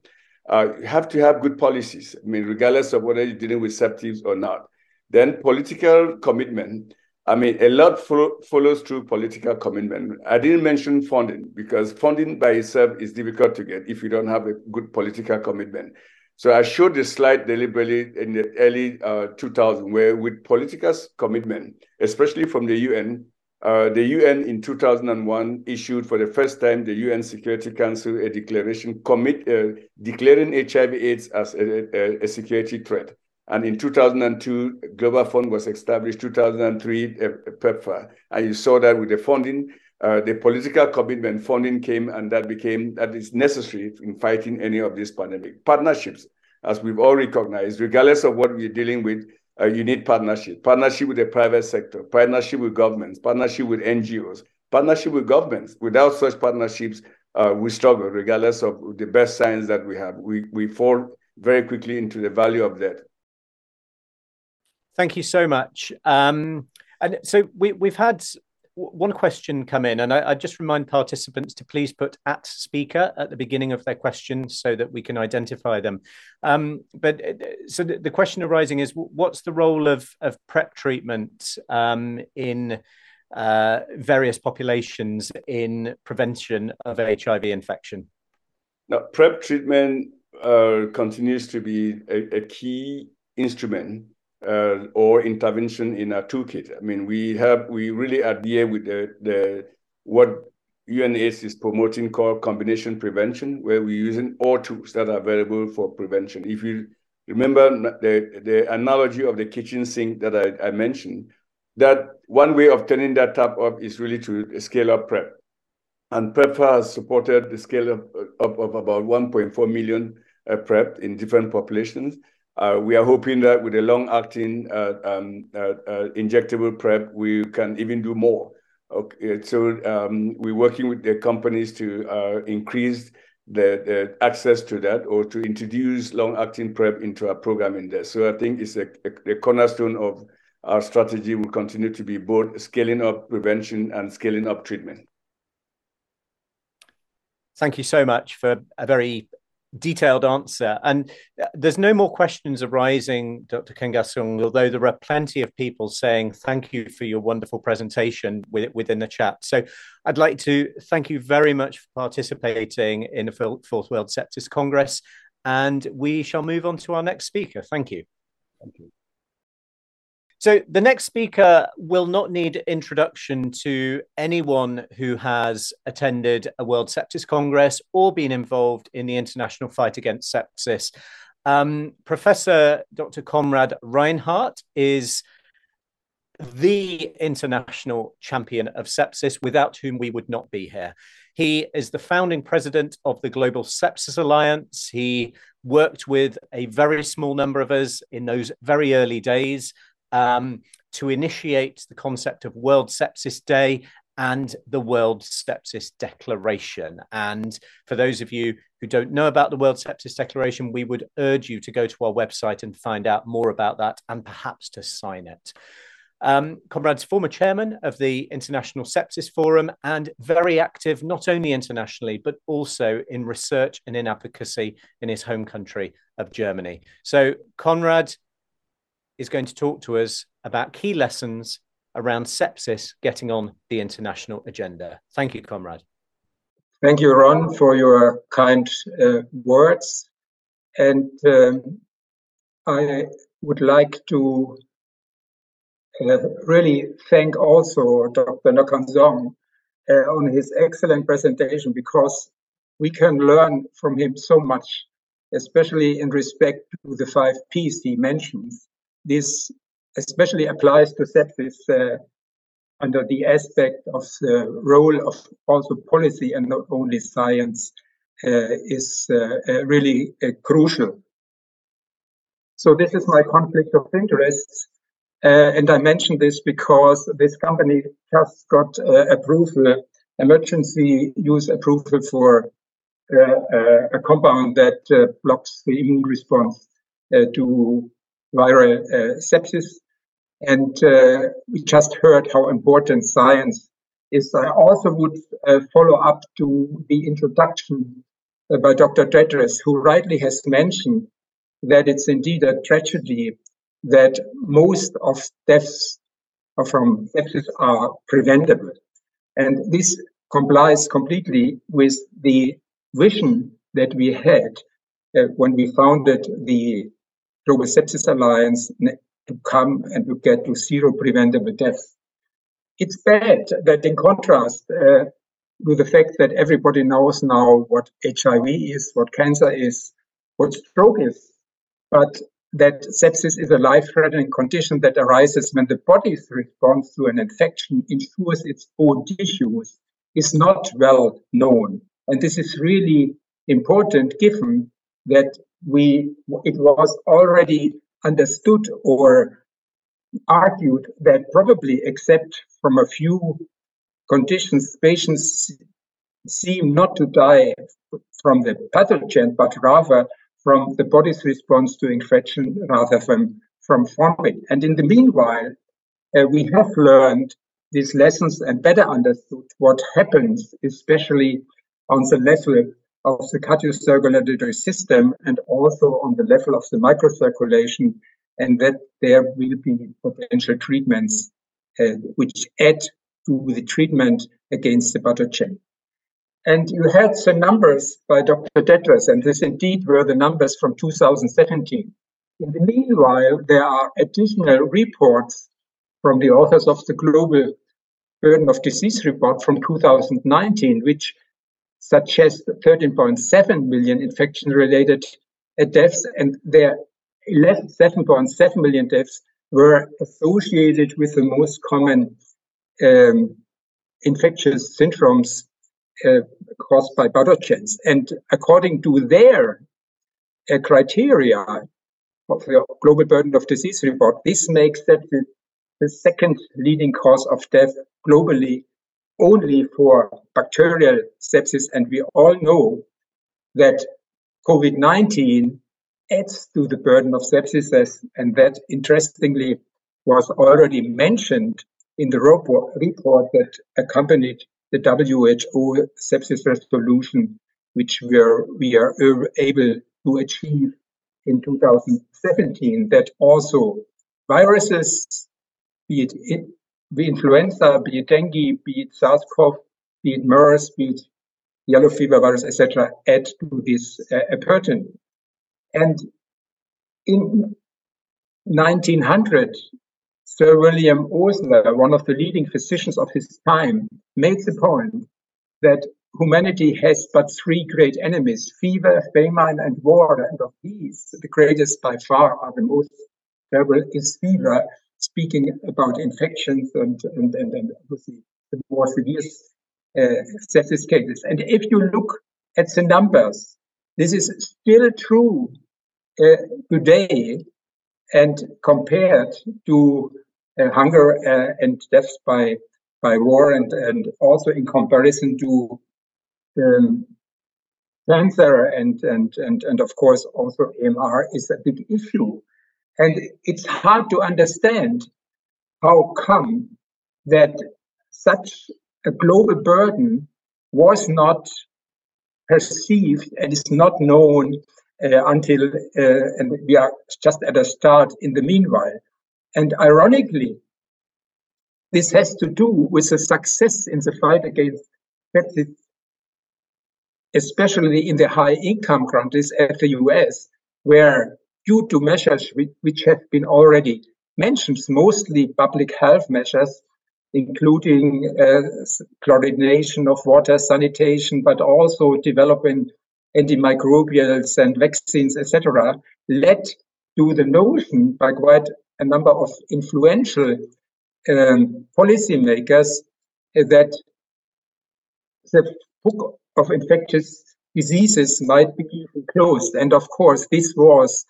Uh, you have to have good policies. I mean, regardless of whether you're dealing with septics or not. Then political commitment. I mean, a lot fo- follows through political commitment. I didn't mention funding because funding by itself is difficult to get if you don't have a good political commitment. So I showed this slide deliberately in the early uh, 2000, where with political commitment, especially from the UN, the UN in 2001 issued for the first time the UN Security Council a declaration commit, uh, declaring HIV/AIDS as a, a, a, security threat. And in 2002, Global Fund was established. 2003, uh, PEPFAR, and you saw that with the funding, uh, the political commitment funding came, and that became that is necessary in fighting any of these pandemic partnerships, as we've all recognized, regardless of what we're dealing with uh, you need partnership, partnership with the private sector, partnership with governments, partnership with NGOs, partnership with governments. Without such partnerships, uh, we struggle, regardless of the best science that we have. We, we fall very quickly into the value of that. Thank you so much. Um, and so we, we've had one question come in, and I, I, just remind participants to please put at speaker at the beginning of their question so that we can identify them. Um, but uh, so the, the, question arising is what's the role of, of PrEP treatment um, in uh, various populations in prevention of HIV infection? Now, PrEP treatment uh, continues to be a, a key instrument uh, or intervention in our toolkit. I mean, we have we really adhere with the the what UNAIDS is promoting called combination prevention, where we're using all tools that are available for prevention. If you remember the, the analogy of the kitchen sink that I, I mentioned, that one way of turning that tap up is really to scale up PrEP. And PEPFAR has supported the scale up, up of about 1.4 million uh, PrEP in different populations. Uh, we are hoping that with a long-acting uh, um, uh, injectable PrEP, we can even do more. Okay, so um, we're working with the companies to increase the, access to that or to introduce long-acting PrEP into our program in there. So I think it's a cornerstone of our strategy will continue to be both scaling up prevention and scaling up treatment. Thank you so much for a very detailed answer. And uh, there's no more questions arising, Dr. Nkengasong, although there are plenty of people saying thank you for your wonderful presentation within the chat. So I'd like to thank you very much for participating in the Fourth World Sepsis Congress. And we shall move on to our next speaker. Thank you. Thank you. So the next speaker will not need introduction to anyone who has attended a World Sepsis Congress or been involved in the international fight against sepsis. Um, Professor Dr. Konrad Reinhart is the international champion of sepsis, without whom we would not be here. He is the founding president of the Global Sepsis Alliance. He worked with a very small number of us in those very early days um, to initiate the concept of World Sepsis Day and the World Sepsis Declaration. And for those of you who don't know about the World Sepsis Declaration, we would urge you to go to our website and find out more about that and perhaps to sign it. Um, Konrad's former chairman of the International Sepsis Forum and very active not only internationally, but also in research and in advocacy in his home country of Germany. So, Konrad, is going to talk to us about key lessons around sepsis getting on the international agenda. Thank you, Konrad. Thank you, Ron, for your kind uh, words. And um, I would like to uh, really thank also Dr. Nkengasong uh, on his excellent presentation because we can learn from him so much, especially in respect to the five P's he mentions this especially applies to sepsis uh, under the aspect of the role of also policy and not only science uh, is uh, uh really uh, crucial. So this is my conflict of interest. Uh, and I mention this because this company just got approval, emergency use approval for a compound that blocks the immune response to viral uh, sepsis. And uh, we just heard how important science is. I also would uh, follow up to the introduction by Dr. Tedros, who rightly has mentioned that it's indeed a tragedy that most of deaths from sepsis are preventable. And this complies completely with the vision that we had uh, when we founded the Global Sepsis Alliance to come and to get to zero preventable deaths. It's bad that in contrast uh, to the fact that everybody knows now what HIV is, what cancer is, what stroke is, but that sepsis is a life-threatening condition that arises when the body's response to an infection ensures its own tissues is not well known. And this is really important given that we it was already understood or argued that probably except from a few conditions patients seem not to die from the pathogen but rather from the body's response to infection rather than from it. And in the meanwhile uh, we have learned these lessons and better understood what happens especially on the level of the cardiocirculatory system and also on the level of the microcirculation, and that there will be potential treatments uh, which add to the treatment against the pathogen. And you had the numbers by Dr. Tedros, and this indeed were the numbers from 2017. in the meanwhile, there are additional reports from the authors of the Global Burden of Disease report from 2019, which suggests 13.7 million infection related deaths, and there 7.7 million deaths were associated with the most common um, infectious syndromes uh, caused by pathogens. And according to their uh, criteria of the Global Burden of Disease report, this makes that the, the second leading cause of death globally only for bacterial sepsis. And we all know that COVID 19 adds to the burden of sepsis, and that interestingly was already mentioned in the report, that accompanied the WHO sepsis resolution, which we are, we are able to achieve in 2017, that also viruses, be it the influenza, be it dengue, be it SARS-CoV, be it MERS, be it yellow fever virus, etc., add to this uh, burden. And in 1900, Sir William Osler, one of the leading physicians of his time, made the point that humanity has but three great enemies fever, famine, and war. And of these, the greatest by far are the most terrible is fever, speaking about infections and, and, and, and obviously the more severe uh, sepsis cases. And if you look at the numbers, this is still true uh, today and compared to uh, hunger uh, and deaths by by war and and also in comparison to um, cancer and and and and of course also AMR is a big issue and it's hard to understand how come that such a global burden was not perceived and is not known uh, until, uh, and we are just at a start in the meanwhile. And ironically, this has to do with the success in the fight against sepsis, especially in the high income countries at the US, where due to measures which, have been already mentioned, mostly public health measures, including uh, chlorination of water, sanitation, but also developing antimicrobials and vaccines, etc., led to the notion by quite a number of influential um, policymakers that the book of infectious diseases might be closed. And of course, this was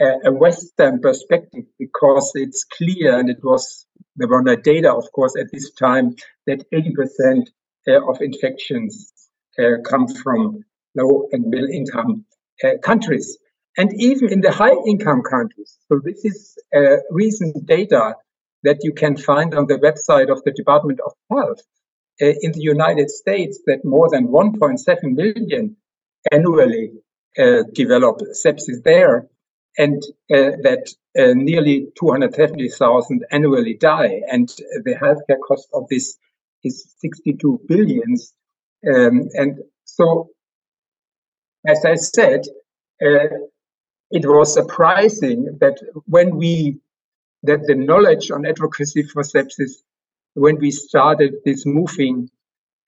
a, a Western perspective because it's clear, and it was there were no data, of course, at this time that 80% uh, of infections uh, come from low and middle income uh, countries. And even in the high income countries. So this is recent data that you can find on the website of the Department of Health uh, in the United States that more than 1.7 million annually uh, develop sepsis there and uh, that uh, nearly 270,000 annually die. And the healthcare cost of this is 62 billions. Um, and so as I said, uh, it was surprising that when we that the knowledge on advocacy for sepsis, when we started this moving,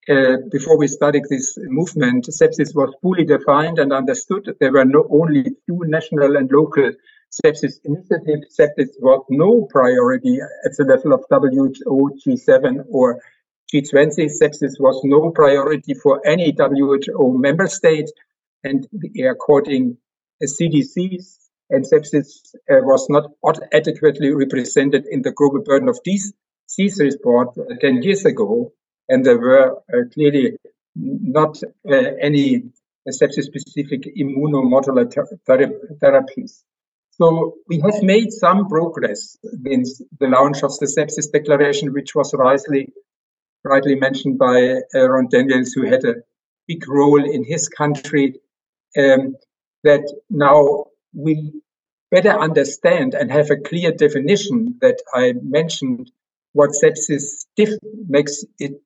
uh, before we started this movement, sepsis was fully defined and understood. There were no only two national and local sepsis initiatives. Sepsis was no priority at the level of WHO, G7, or G20. Sepsis was no priority for any WHO member state and according to CDCs, and sepsis uh, was not adequately represented in the global burden of disease report uh, 10 years ago, and there were uh, clearly not uh, any sepsis-specific immunomodular therapies. So we have made some progress since the launch of the sepsis declaration, which was rightly, rightly mentioned by uh, Ron Daniels, who had a big role in his country um, that now we better understand and have a clear definition that I mentioned what sepsis makes it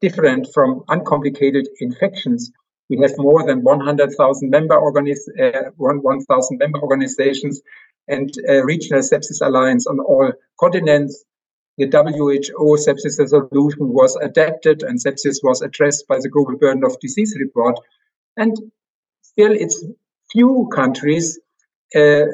different from uncomplicated infections. We have more than 100,000 member, organiz- uh, 1, 1, member organizations. and regional sepsis alliance on all continents. The WHO sepsis resolution was adapted and sepsis was addressed by the Global Burden of Disease report. And still, it's few countries, uh,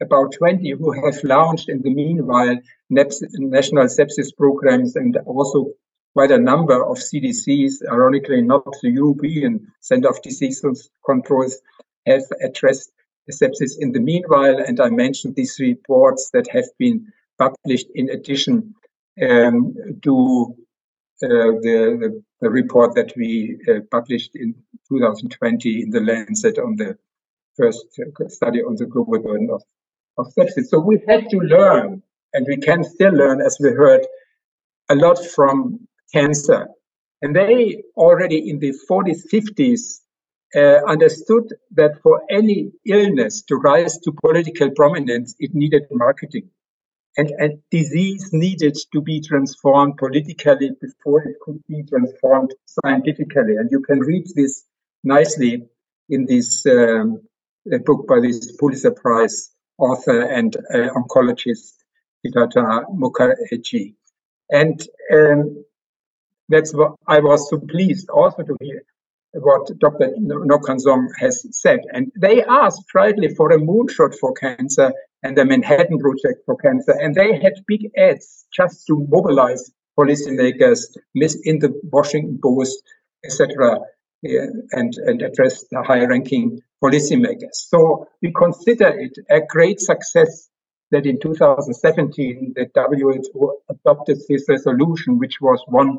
about 20, who have launched in the meanwhile national sepsis programs and also quite a number of CDCs, ironically not the European Center of Disease Controls, have addressed sepsis in the meanwhile. And I mentioned these reports that have been published in addition um, to uh, the, the, report that we uh, published in 2020 in the Lancet on the first study on the global burden of, of sepsis. So we had to learn, and we can still learn, as we heard, a lot from cancer. And they already in the 40s, 50s uh, understood that for any illness to rise to political prominence, it needed marketing. And, and disease needed to be transformed politically before it could be transformed scientifically. And you can read this nicely in this um, book by this Pulitzer Prize author and uh, oncologist, Siddhartha Mukherjee. And um, that's what I was so pleased also to hear what Dr. Nkengasong has said. And they asked rightly for a moonshot for cancer and the Manhattan Project for cancer. And they had big ads just to mobilize policymakers in the Washington Post, etc., and, and address the high ranking policymakers. So we consider it a great success that in 2017 the WHO adopted this resolution, which was one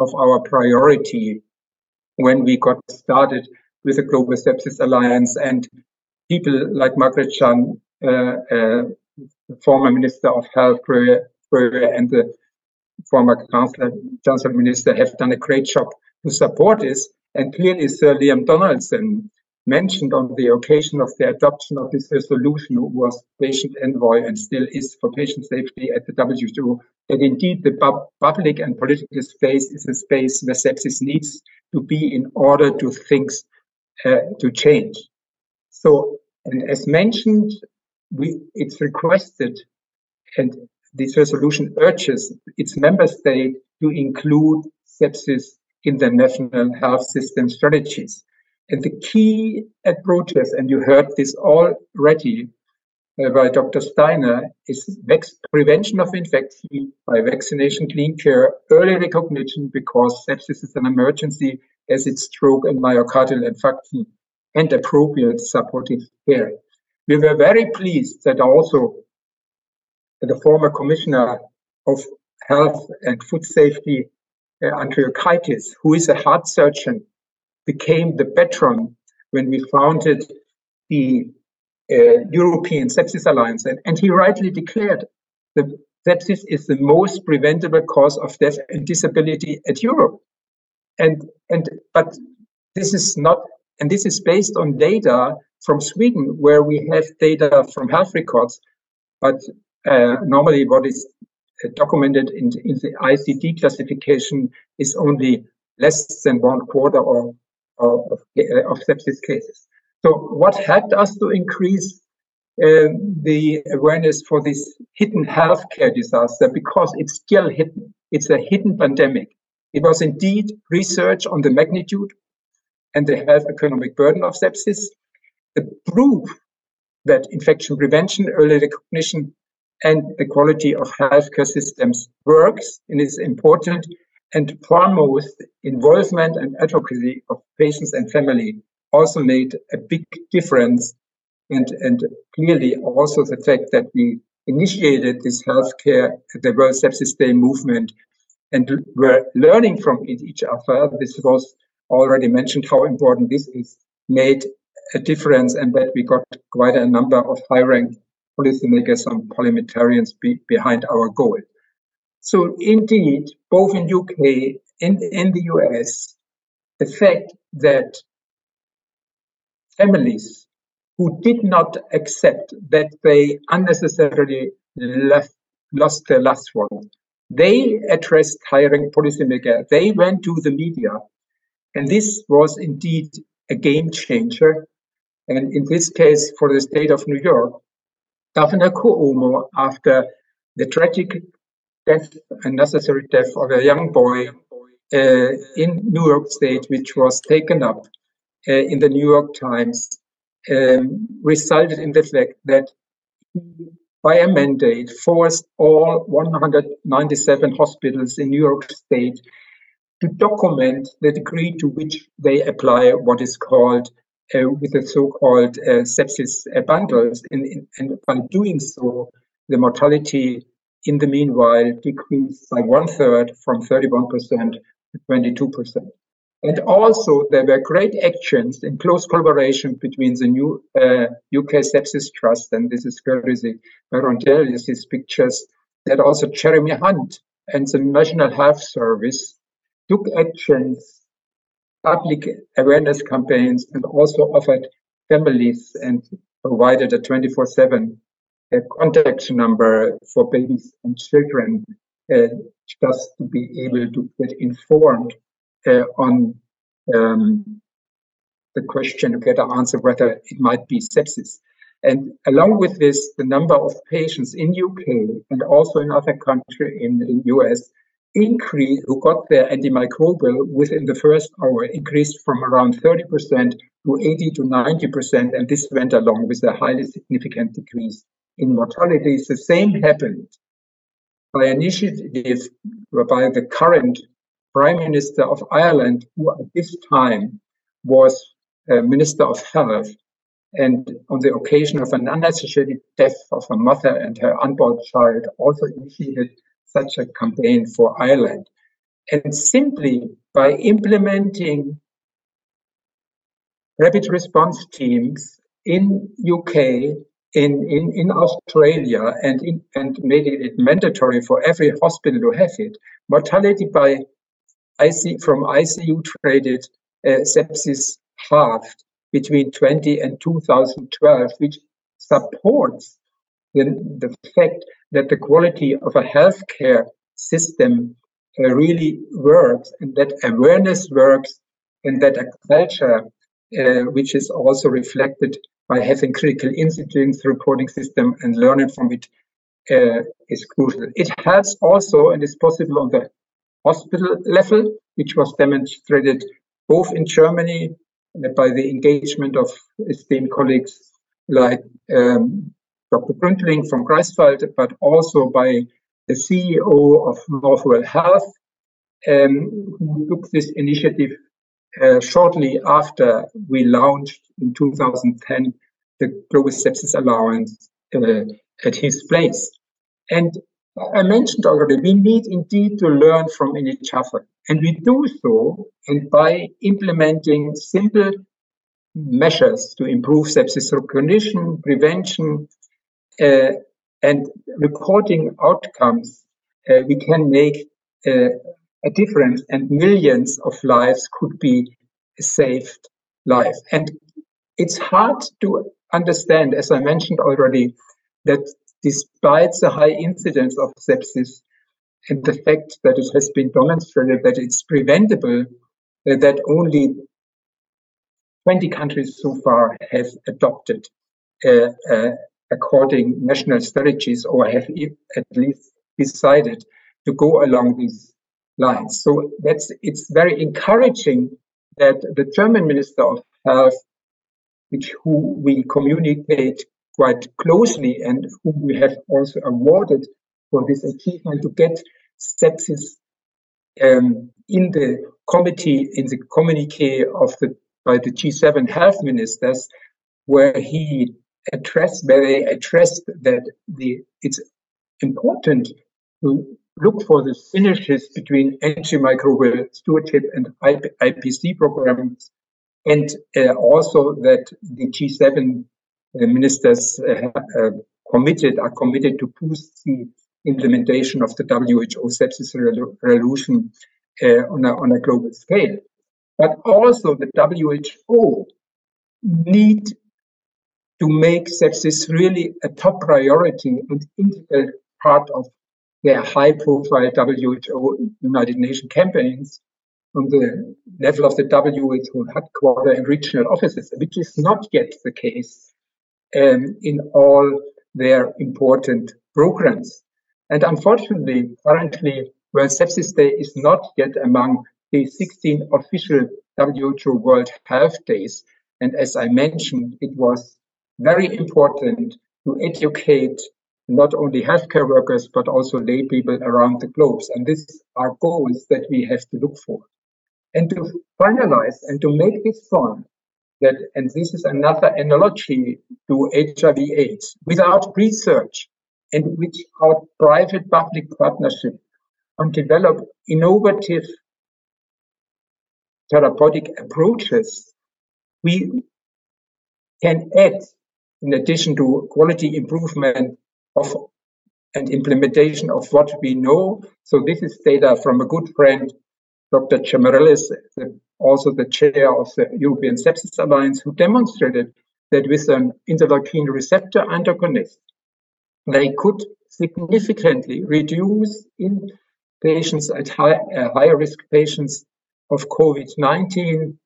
of our priority when we got started with the Global Sepsis Alliance and people like Margaret Chan, uh, uh, former Minister of Health, and the former Chancellor, Chancellor Minister have done a great job to support this. And clearly, Sir Liam Donaldson mentioned on the occasion of the adoption of this resolution, was patient envoy and still is for patient safety at the WHO, that indeed the public and political space is a space where sepsis needs to be in order to things uh, to change. So, and as mentioned, we, it's requested and this resolution urges its member state to include sepsis in the national health system strategies. And the key approaches, and you heard this already uh, by Dr. Steiner, is prevention of infection by vaccination, clean care, early recognition, because sepsis is an emergency, as it's stroke and myocardial infarction, and appropriate supportive care. We were very pleased that also the former commissioner of health and food safety, uh, Andriukaitis, who is a heart surgeon became the patron when we founded the uh, European Sepsis Alliance. And, and he rightly declared that sepsis is the most preventable cause of death and disability at Europe. And, and, but this is not, and this is based on data from Sweden, where we have data from health records. But uh, normally, what is uh, documented in, in the ICD classification is only less than one quarter or of, of sepsis cases. So what helped us to increase uh, the awareness for this hidden healthcare disaster because it's still hidden. It's a hidden pandemic. It was indeed research on the magnitude and the health economic burden of sepsis, the proof that infection prevention, early recognition, and the quality of healthcare systems works and is important and foremost, involvement and advocacy of patients and family also made a big difference. And, and clearly also the fact that we initiated this healthcare, the World Sepsis Day movement, and were learning from each other. This was already mentioned how important this is, made a difference, and that we got quite a number of high ranked policymakers and parliamentarians be, behind our goal. So indeed, both in UK and in the US, the fact that families who did not accept that they unnecessarily left, lost their last one, they addressed hiring policymaker. They went to the media. And this was indeed a game changer. And in this case, for the state of New York, Governor Cuomo, after the tragic death, unnecessary death of a young boy uh, in New York State, which was taken up uh, in the New York Times, um, resulted in the fact that by a mandate, forced all 197 hospitals in New York State to document the degree to which they apply what is called uh, with the so-called uh, sepsis bundles. In, and by doing so, the mortality in the meanwhile decreased by one third from 31% to 22%. And also, there were great actions in close collaboration between the new uh, UK Sepsis Trust, and this is courtesy by Ron Daniels' pictures, that also Jeremy Hunt and the National Health Service took actions, public awareness campaigns, and also offered families and provided a 24 7 uh, contact number for babies and children uh, just to be able to get informed uh, on um, the question to get an answer whether it might be sepsis. And along with this, the number of patients in UK and also in other countries in the US increased who got their antimicrobial within the first hour increased from around 30% to 80 to 90%. And this went along with a highly significant decrease in mortality. The same happened by initiative by the current Prime Minister of Ireland, who at this time was uh, Minister of Health, and on the occasion of an unnecessary death of a mother and her unborn child, also initiated such a campaign for Ireland. And simply by implementing rapid response teams in UK, in, in, in Australia, and, in, and made it mandatory for every hospital to have it, mortality by IC, from ICU traded uh, sepsis halved between 20 and 2012, which supports the, the fact that the quality of a healthcare system uh, really works and that awareness works and that a culture uh, which is also reflected by having critical incidents reporting system and learning from it uh, is crucial. It helps also and is possible on the hospital level, which was demonstrated both in Germany by the engagement of esteemed colleagues like um, Dr. Gründling from Greifswald, but also by the CEO of Northwell Health, um, who took this initiative uh, shortly after we launched in 2010 the Global Sepsis Alliance uh, at his place. And I mentioned already, we need indeed to learn from each other. And we do so and by implementing simple measures to improve sepsis recognition, prevention, uh, and reporting outcomes, uh, we can make uh, a difference and millions of lives could be saved life. And it's hard to understand, as I mentioned already, that despite the high incidence of sepsis and the fact that it has been demonstrated that it's preventable, uh, that only 20 countries so far have adopted uh, uh, according national strategies or have at least decided to go along these lines. So that's it's very encouraging that the German Minister of Health, which who we communicate quite closely and whom we have also awarded for this achievement to get sepsis um, in the committee, in the communique of the by the G7 health ministers, where he addressed, where they addressed that the it's important to look for the synergies between antimicrobial stewardship and IPC programs, and uh, also that the G7 ministers uh, uh, committed are committed to boost the implementation of the WHO sepsis resolution uh, on, a, on a global scale. But also the WHO need to make sepsis really a top priority and integral part of their high profile WHO United Nations campaigns on the level of the WHO headquarters and regional offices, which is not yet the case um, in all their important programs. And unfortunately, currently, World Sepsis Day is not yet among the 16 official WHO World Health Days. And as I mentioned, it was very important to educate not only healthcare workers, but also lay people around the globe. And these are goals that we have to look for. And to finalize and to make this fun, that, and this is another analogy to HIV AIDS, without research and without private public partnership and develop innovative therapeutic approaches, we can add, in addition to quality improvement of and implementation of what we know. So this is data from a good friend, Dr. Giamarellos, also the chair of the European Sepsis Alliance, who demonstrated that with an interleukin receptor antagonist, they could significantly reduce in patients at high, uh, higher risk patients of COVID-19,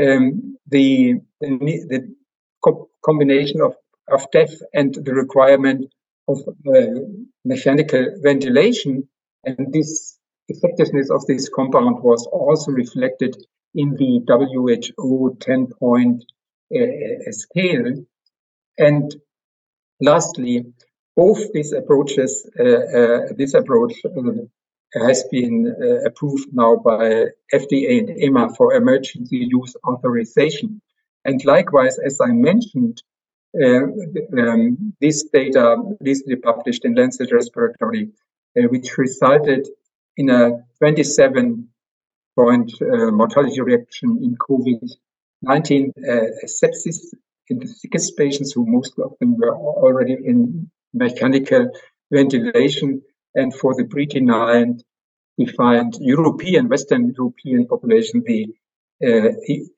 um, the, the, the co combination of, of death and the requirement of uh, mechanical ventilation. And this effectiveness of this compound was also reflected in the WHO 10 point uh, scale. And lastly, both these approaches, uh, uh, this approach uh, has been uh, approved now by FDA and EMA for emergency use authorization. And likewise, as I mentioned, um, this data recently published in Lancet Respiratory, uh, which resulted in a 27 point uh, mortality reduction in COVID-19 uh, sepsis in the sickest patients, who most of them were already in mechanical ventilation and for the pre-defined defined European, Western European population, the uh,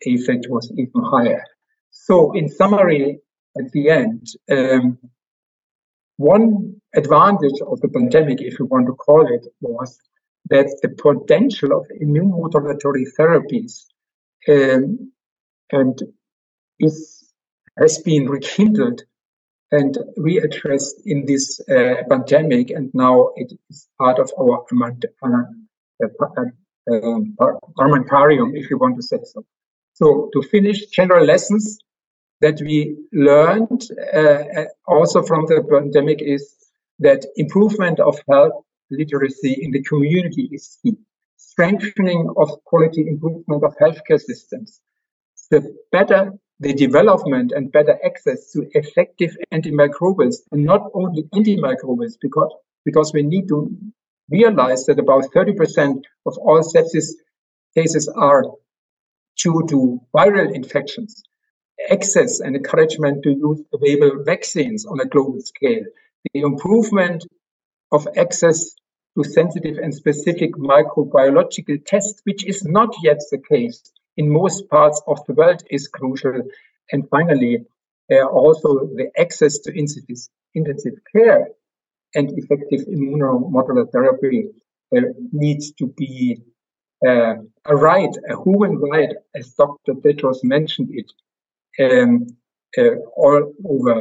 effect was even higher. So in summary, at the end, um, one advantage of the pandemic, if you want to call it, was that the potential of immune modulatory therapies um, and is has been rekindled and readdressed in this uh, pandemic, and now it is part of our uh, um, armamentarium, if you want to say so. So to finish, general lessons that we learned uh, also from the pandemic is that improvement of health literacy in the community is key. Strengthening of quality improvement of healthcare systems. The better the development and better access to effective antimicrobials and not only antimicrobials because, because we need to realize that about 30% of all sepsis cases are due to viral infections. Access and encouragement to use available vaccines on a global scale. The improvement of access to sensitive and specific microbiological tests, which is not yet the case in most parts of the world is crucial. And finally, uh, also the access to intensive care and effective immunomodular therapy uh, needs to be uh, a right, a human right, as Dr. Tedros mentioned it, um, uh, all over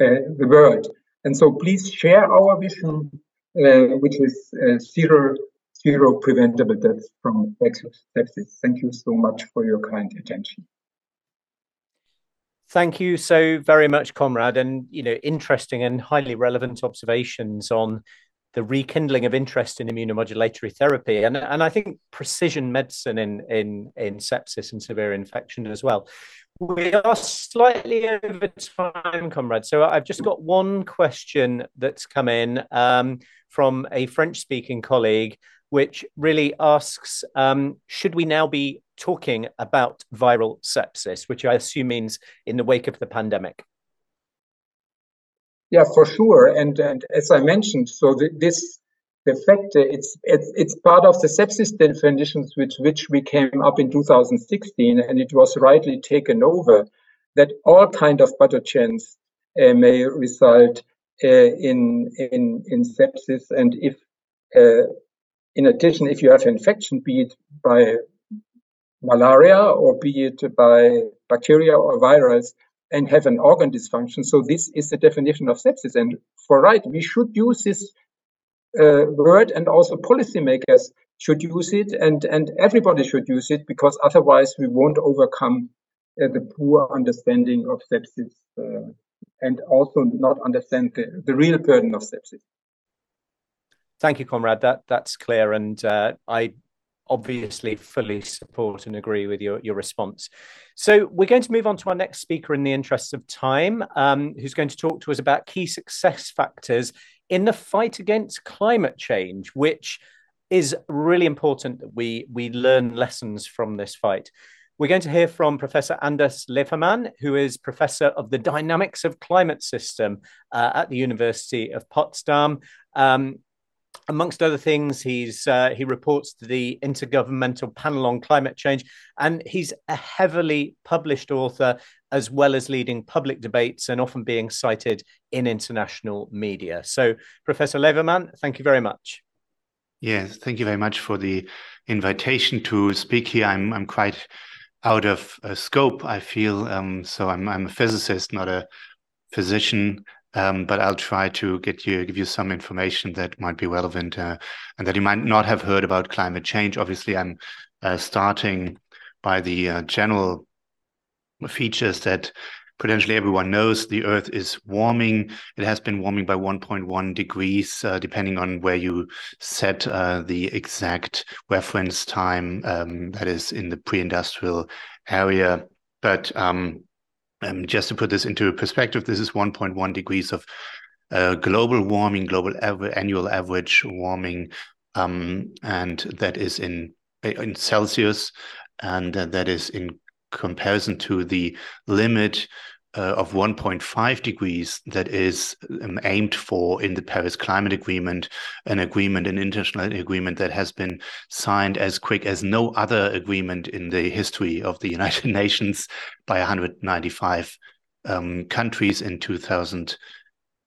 uh, the world. And so please share our vision, uh, which is zero zero preventable deaths from sepsis. Thank you so much for your kind attention. Thank you so very much, Konrad, and you know, interesting and highly relevant observations on the rekindling of interest in immunomodulatory therapy, and and I think precision medicine in in in sepsis and severe infection as well. We are slightly over time, Konrad. So I've just got one question that's come in um, from a French-speaking colleague which really asks um, Should we now be talking about viral sepsis, which I assume means in the wake of the pandemic? Yeah, for sure. And, and as I mentioned, so the, this the fact it's, it's it's part of the sepsis definitions which which we came up in 2016, and it was rightly taken over that all kind of pathogens uh, may result uh, in in in sepsis, and if uh, in addition, if you have infection, be it by malaria or be it by bacteria or virus, and have an organ dysfunction. So this is the definition of sepsis. And for right, we should use this uh, word, and also policymakers should use it, and and everybody should use it because otherwise we won't overcome uh, the poor understanding of sepsis uh, and also not understand the, the real burden of sepsis. Thank you, Konrad. That that's clear, and uh, I obviously fully support and agree with your, your response. So we're going to move on to our next speaker in the interests of time, um, who's going to talk to us about key success factors in the fight against climate change, which is really important that we, we learn lessons from this fight. We're going to hear from Professor Anders Levermann, who is Professor of the Dynamics of Climate System uh, at the University of Potsdam. Um, amongst other things, he's uh, he reports to the Intergovernmental Panel on Climate Change, and he's a heavily published author, as well as leading public debates and often being cited in international media. So, Professor Levermann, thank you very much. Yes, thank you very much for the invitation to speak here. I'm I'm quite out of uh, scope. I feel um, so. I'm I'm a physicist, not a physician. Um, but I'll try to get you give you some information that might be relevant uh, and that you might not have heard about climate change. Obviously, I'm uh, starting by the uh, general features that potentially everyone knows. The Earth is warming. It has been warming by 1.1 degrees, uh, depending on where you set uh, the exact reference time. Um, that is in the pre-industrial area, but um, um, just to put this into perspective, this is 1.1 degrees of uh, global warming, global annual average warming, um, and that is in in Celsius, and uh, that is in comparison to the limit uh, of 1.5 degrees that is um, aimed for in the Paris Climate Agreement, an agreement, an international agreement that has been signed as quick as no other agreement in the history of the United Nations by 195 um, countries in 2000.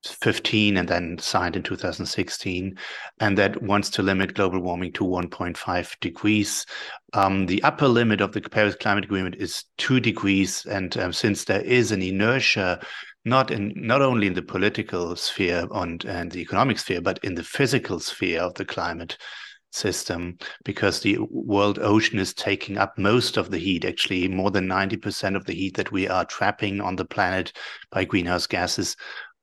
15 and then signed in 2016, and that wants to limit global warming to 1.5 degrees. Um, the upper limit of the Paris Climate Agreement is two degrees, and um, since there is an inertia, not in not only in the political sphere and, and the economic sphere, but in the physical sphere of the climate system because the world ocean is taking up most of the heat actually more than 90% of the heat that we are trapping on the planet by greenhouse gases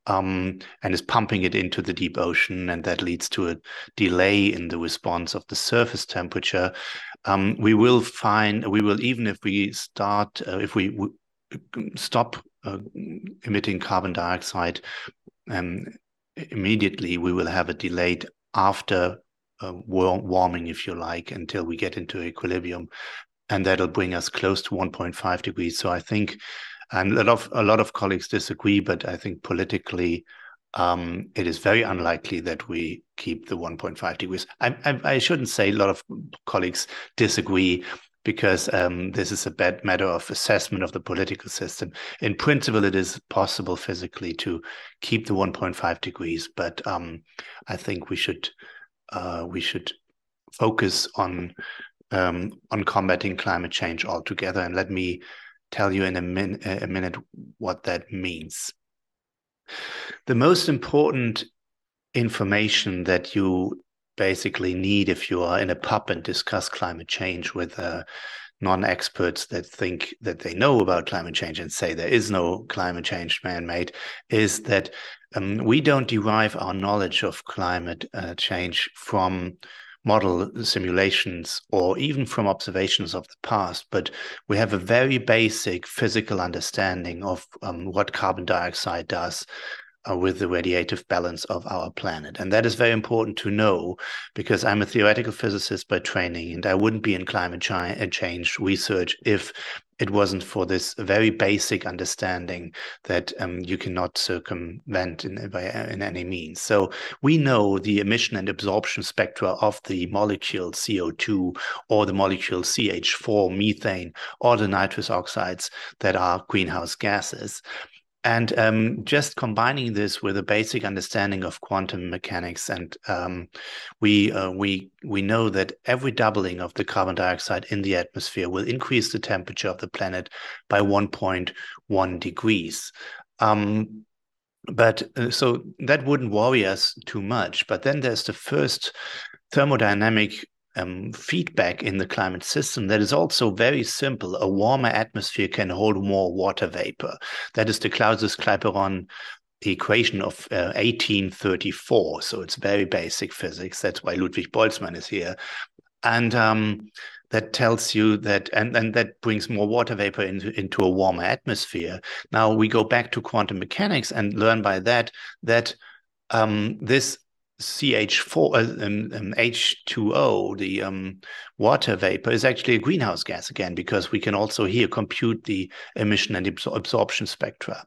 um, and is pumping it into the deep ocean, and that leads to a delay in the response of the surface temperature. Um, we will find, we will even if we start, uh, if we stop uh, emitting carbon dioxide um, immediately, we will have a delayed after uh, warming, if you like, until we get into equilibrium, and that'll bring us close to 1.5 degrees. So I think and a lot of a lot of colleagues disagree, but I think politically, um, it is very unlikely that we keep the 1.5 degrees. I, I, I, shouldn't say a lot of colleagues disagree because um, this is a bad matter of assessment of the political system. In principle, it is possible physically to keep the 1.5 degrees, but um, I think we should uh, we should focus on um, on combating climate change altogether. And let me tell you in a, min- a minute what that means. The most important information that you basically need if you are in a pub and discuss climate change with uh, non-experts that think that they know about climate change and say there is no climate change man-made is that um, we don't derive our knowledge of climate uh, change from model simulations or even from observations of the past, but we have a very basic physical understanding of um, what carbon dioxide does uh, with the radiative balance of our planet. And that is very important to know because I'm a theoretical physicist by training and I wouldn't be in climate change research if it wasn't for this very basic understanding that um, you cannot circumvent in, by, in any means. So we know the emission and absorption spectra of the molecule CO2 or the molecule CH4, methane, or the nitrous oxides that are greenhouse gases. And um, just combining this with a basic understanding of quantum mechanics, and um, we uh, we we know that every doubling of the carbon dioxide in the atmosphere will increase the temperature of the planet by 1.1 degrees. Um, but uh, so that wouldn't worry us too much. But then there's the first thermodynamic um, feedback in the climate system that is also very simple. A warmer atmosphere can hold more water vapor. That is the Clausius-Clapeyron equation of uh, 1834. So it's very basic physics. That's why Ludwig Boltzmann is here. And um, that tells you that, and, and that brings more water vapor into, into a warmer atmosphere. Now we go back to quantum mechanics and learn by that that um, this CH4, uh, um, um, H2O, the um, water vapor, is actually a greenhouse gas again, because we can also here compute the emission and absor absorption spectra.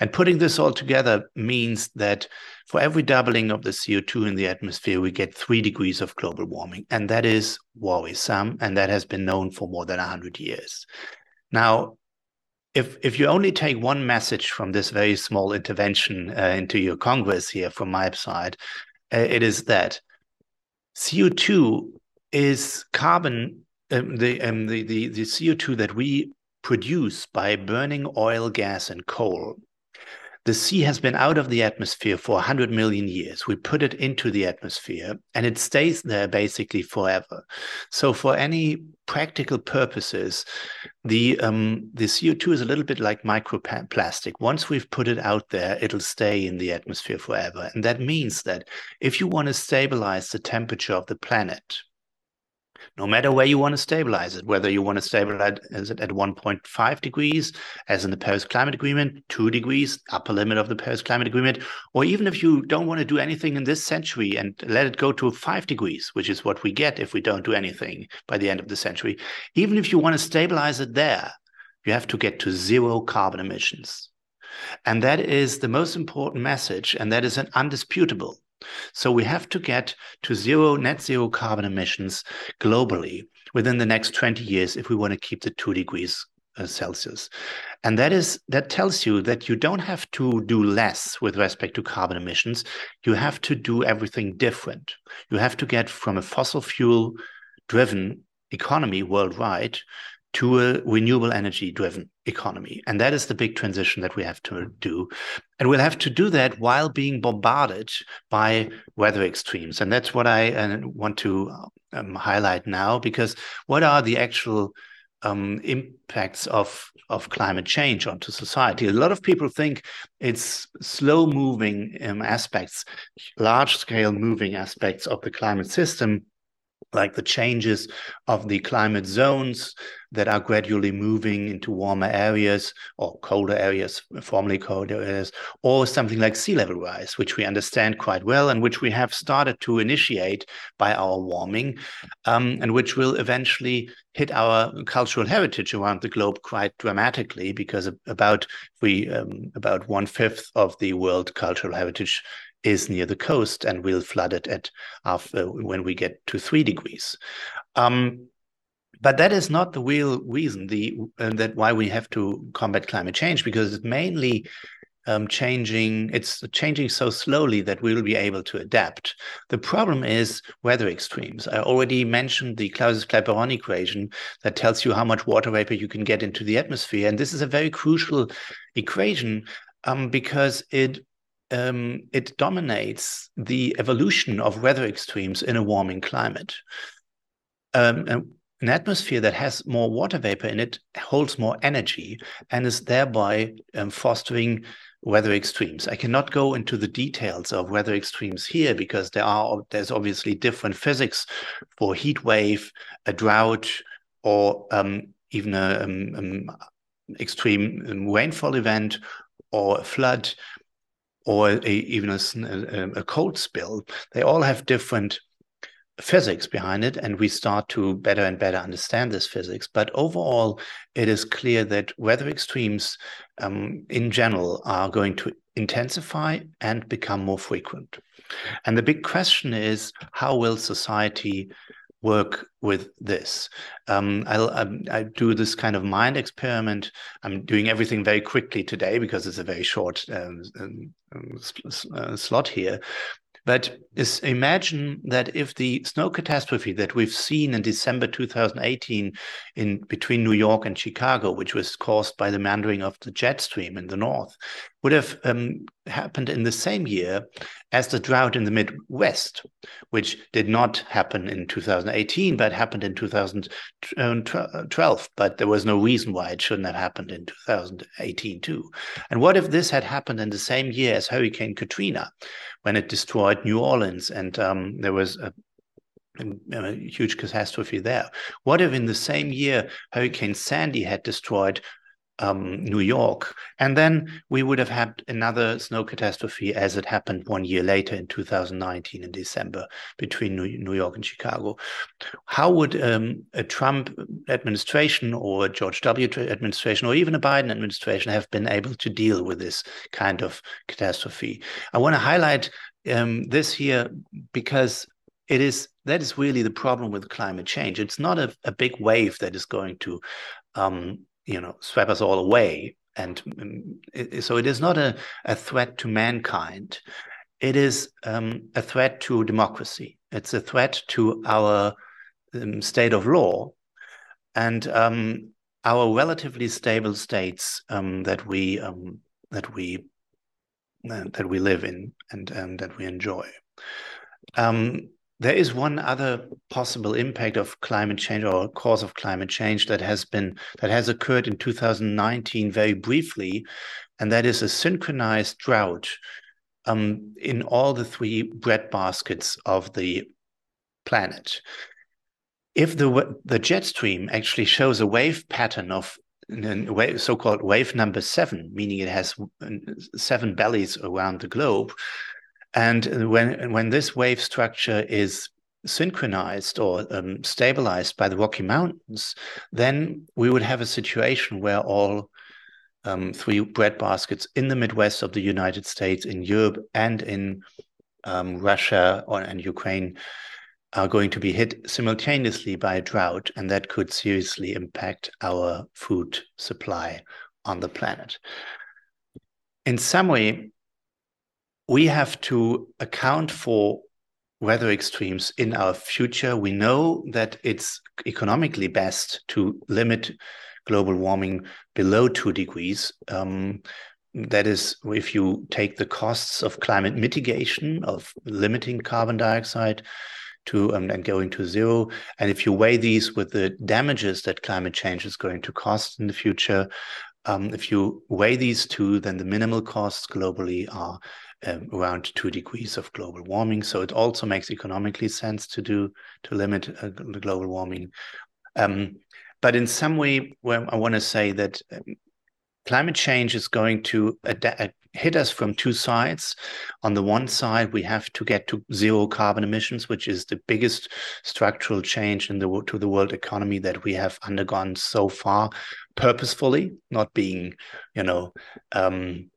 And putting this all together means that for every doubling of the CO2 in the atmosphere, we get three degrees of global warming. And that is worrisome, and that has been known for more than 100 years. Now, if if you only take one message from this very small intervention uh, into your Congress here from my side, it is that CO2 is carbon, um, the, um, the, the, the CO2 that we produce by burning oil, gas, and coal the sea has been out of the atmosphere for 100 million years. We put it into the atmosphere and it stays there basically forever. So, for any practical purposes, the, um, the CO2 is a little bit like microplastic. Once we've put it out there, it'll stay in the atmosphere forever. And that means that if you want to stabilize the temperature of the planet, no matter where you want to stabilize it, whether you want to stabilize it at 1.5 degrees, as in the Paris Climate Agreement, 2 degrees, upper limit of the Paris Climate Agreement, or even if you don't want to do anything in this century and let it go to 5 degrees, which is what we get if we don't do anything by the end of the century, even if you want to stabilize it there, you have to get to zero carbon emissions. And that is the most important message, and that is an undisputable. So we have to get to zero net zero carbon emissions globally within the next 20 years if we want to keep the two degrees uh, Celsius. And that is that tells you that you don't have to do less with respect to carbon emissions. You have to do everything different. You have to get from a fossil fuel driven economy worldwide to a renewable energy driven economy. And that is the big transition that we have to do. And we'll have to do that while being bombarded by weather extremes. And that's what I uh, want to um, highlight now, because what are the actual um, impacts of of climate change onto society. A lot of people think it's slow moving um, aspects, large scale moving aspects of the climate system like the changes of the climate zones that are gradually moving into warmer areas or colder areas, formerly colder areas, or something like sea level rise, which we understand quite well and which we have started to initiate by our warming, um, and which will eventually hit our cultural heritage around the globe quite dramatically, because about we um, about one fifth of the world cultural heritage is near the coast and will flood it at after when we get to three degrees. Um, but that is not the real reason the uh, that why we have to combat climate change because it's mainly um, changing it's changing so slowly that we will be able to adapt the problem is weather extremes i already mentioned the clausius-clapeyron equation that tells you how much water vapor you can get into the atmosphere and this is a very crucial equation um, because it um, it dominates the evolution of weather extremes in a warming climate. Um, an atmosphere that has more water vapor in it holds more energy and is thereby um, fostering weather extremes. I cannot go into the details of weather extremes here because there are there's obviously different physics for heat wave, a drought, or um, even a um, um, extreme rainfall event or a flood or a, even a, a cold spill, they all have different physics behind it, and we start to better and better understand this physics. But overall, it is clear that weather extremes um, in general are going to intensify and become more frequent. And the big question is how will society work with this. Um, I'll, I, I do this kind of mind experiment. I'm doing everything very quickly today because it's a very short um, um, uh, slot here. But is imagine that if the snow catastrophe that we've seen in December 2018 in between New York and Chicago, which was caused by the meandering of the jet stream in the north, would have um, happened in the same year as the drought in the Midwest, which did not happen in 2018, but happened in 2012. But there was no reason why it shouldn't have happened in 2018 too. And what if this had happened in the same year as Hurricane Katrina, when it destroyed New Orleans and um, there was a a huge catastrophe there. What if in the same year Hurricane Sandy had destroyed um, New York. And then we would have had another snow catastrophe as it happened one year later in 2019 in December between New, York and Chicago. How would um, a Trump administration or a George W. administration or even a Biden administration have been able to deal with this kind of catastrophe? I want to highlight um, this here because it is that is really the problem with climate change. It's not a, a big wave that is going to um, you know sweep us all away. And um, so it is not a, a threat to mankind. It is um, a threat to democracy. It's a threat to our um, state of law and um, our relatively stable states um, that we um, that we uh, that we live in and, and that we enjoy there is one other possible impact of climate change or cause of climate change that has been that has occurred in 2019 very briefly, and that is a synchronized drought um, in all the three bread baskets of the planet. If the the jet stream actually shows a wave pattern of so-called wave number seven, meaning it has seven bellies around the globe, and when when this wave structure is synchronized or um, stabilized by the Rocky Mountains, then we would have a situation where all um, three bread baskets in the Midwest of the United States, in Europe, and in um, Russia or, and Ukraine are going to be hit simultaneously by a drought, and that could seriously impact our food supply on the planet. In way, we have to account for weather extremes in our future. We know that it's economically best to limit global warming below two degrees. Um, that is, if you take the costs of climate mitigation, of limiting carbon dioxide to um, and going to zero, and if you weigh these with the damages that climate change is going to cost in the future, um, if you weigh these two, then the minimal costs globally are um, around two degrees of global warming. So it also makes economically sense to do to limit uh, global warming. Um, but in some way, well, I want to say that um, climate change is going to ad- hit us from two sides. On the one side, we have to get to zero carbon emissions, which is the biggest structural change in the to the world economy that we have undergone so far, purposefully, not being, you know, um,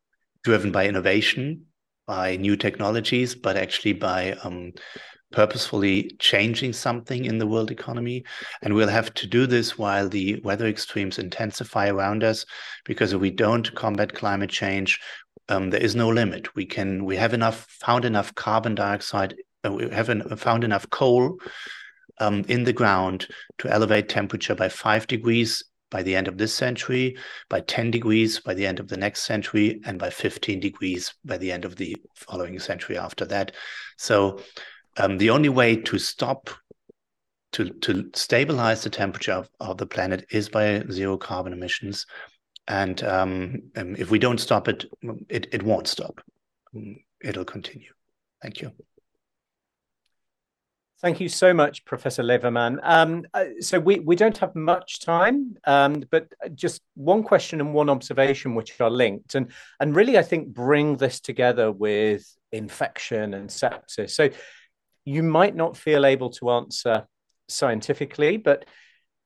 driven by innovation, by new technologies, but actually by um, purposefully changing something in the world economy. And we'll have to do this while the weather extremes intensify around us, because if we don't combat climate change, um, there is no limit. We can we have enough found enough carbon dioxide. Uh, we have an, found enough coal um, in the ground to elevate temperature by five degrees by the end of this century, by 10 degrees by the end of the next century, and by 15 degrees by the end of the following century after that. So um, the only way to stop, to, to stabilize the temperature of, of the planet is by zero carbon emissions. And um, um if we don't stop it, it, it won't stop. It'll continue. Thank you. Thank you so much, Professor Levermann. Um, uh, so we, we don't have much time, um, but just one question and one observation which are linked, and and really I think bring this together with infection and sepsis. So you might not feel able to answer scientifically, but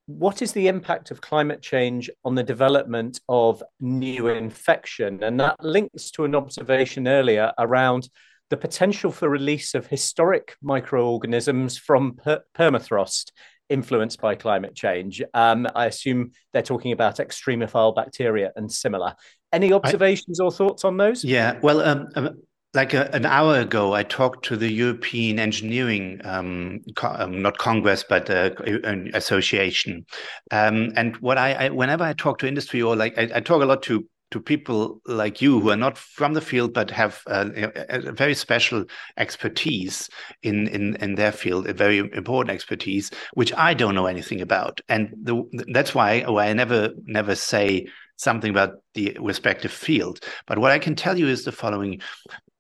what is the impact of climate change on the development of new infection? And that links to an observation earlier around the potential for release of historic microorganisms from per- permafrost influenced by climate change. Um, I assume they're talking about extremophile bacteria and similar. Any observations I, or thoughts on those? Yeah, well, um, um like a, an hour ago, I talked to the European Engineering, um, co- um, not Congress, but uh, an association. Um, and what I, I, whenever I talk to industry or like, I, I, talk a lot to to people like you who are not from the field but have a, a, very special expertise in, in in their field, a very important expertise, which I don't know anything about. And the, that's why, why I never never say something about the respective field. But what I can tell you is the following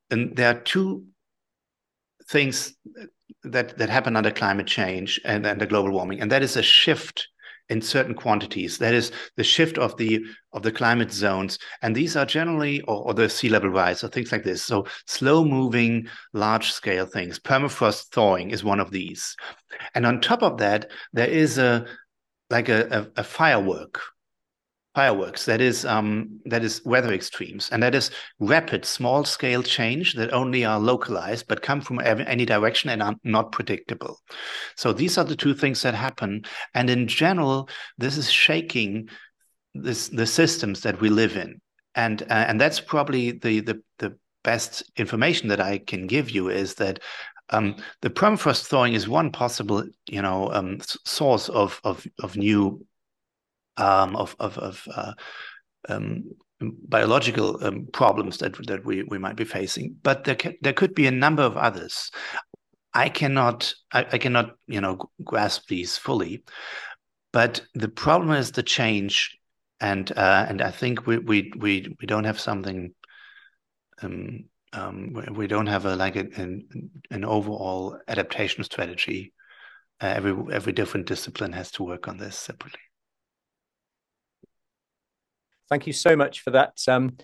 and there are two things that that happen under climate change and under global warming, and that is a shift in certain quantities. That is the shift of the of the climate zones, and these are generally or, or the sea level rise or things like this. So slow moving, large scale things. Permafrost thawing is one of these, and on top of that, there is a like a, a, a firework fireworks that is um, that is weather extremes and that is rapid small scale change that only are localized but come from any direction and are not predictable. So these are the two things that happen and in general this is shaking this the systems that we live in. And uh, and that's probably the the the best information that I can give you is that um, the permafrost thawing is one possible, you know, um, source of, of of new um, of of, of uh, um, biological um, problems that that we we might be facing. But there ca- there could be a number of others. I cannot I, I cannot you know grasp these fully. But the problem is the change, and uh, and I think we we we we don't have something. Um, um, we don't have a like a, an an overall adaptation strategy. Uh, every every different discipline has to work on this separately. Thank you so much for that um,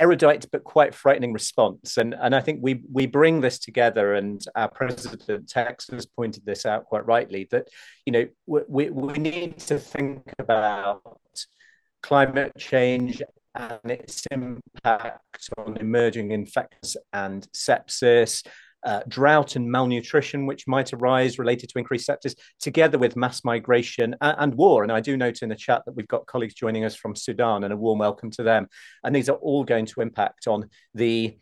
erudite but quite frightening response. And, and I think we, we bring this together, and our president Tex has pointed this out quite rightly that you know we, we need to think about climate change and its impact on emerging infections and sepsis, uh, drought and malnutrition, which might arise related to increased sepsis, together with mass migration and, and, war. And I do note in the chat that we've got colleagues joining us from Sudan, and a warm welcome to them. And these are all going to impact on the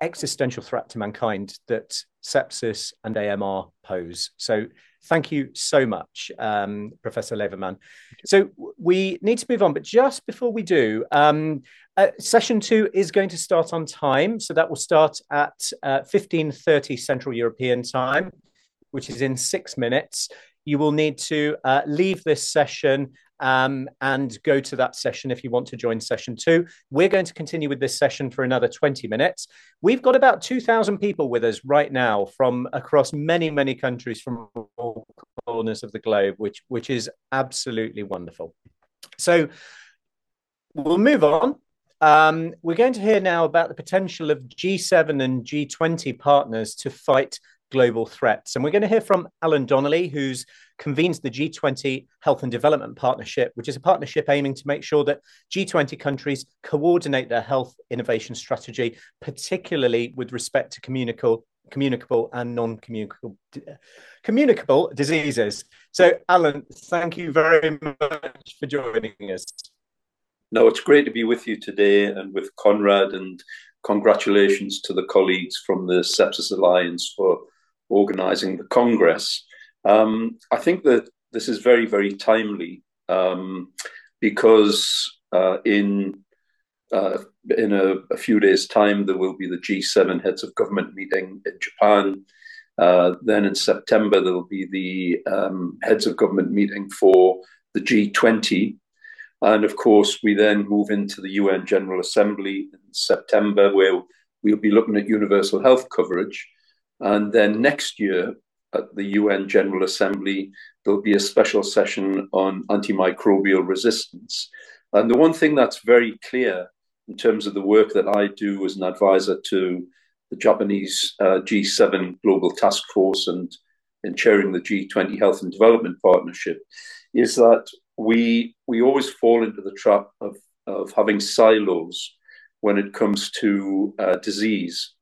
existential threat to mankind that sepsis and AMR pose. So thank you so much, um, Professor Levermann. So we need to move on, but just before we do, um, uh, session two is going to start on time. So that will start at uh, 15.30 Central European time, which is in six minutes. You will need to uh, leave this session um, and go to that session if you want to join session two. We're going to continue with this session for another 20 minutes. We've got about 2,000 people with us right now from across many, many countries from all corners of the globe, which, which is absolutely wonderful. So we'll move on. Um, we're going to hear now about the potential of G7 and G20 partners to fight global threats. And we're going to hear from Alan Donnelly, who's convenes the G20 Health and Development Partnership, which is a partnership aiming to make sure that G20 countries coordinate their health innovation strategy, particularly with respect to communicable, communicable and non-communicable communicable diseases. So, Alan, thank you very much for joining us. No, it's great to be with you today and with Konrad, and congratulations to the colleagues from the Sepsis Alliance for organizing the Congress. Um, I think that this is very, very timely um, because uh, in uh, in a, a, few days' time there will be the G7 heads of government meeting in Japan. Uh, then in September there will be the um, heads of government meeting for the G20. And of course, we then move into the UN General Assembly in September, where we'll be looking at universal health coverage. And then next year, at the UN General Assembly, there'll be a special session on antimicrobial resistance. And the one thing that's very clear in terms of the work that I do as an advisor to the Japanese uh, G7 Global Task Force and in chairing the G20 Health and Development Partnership is that we we always fall into the trap of, of having silos when it comes to uh, disease.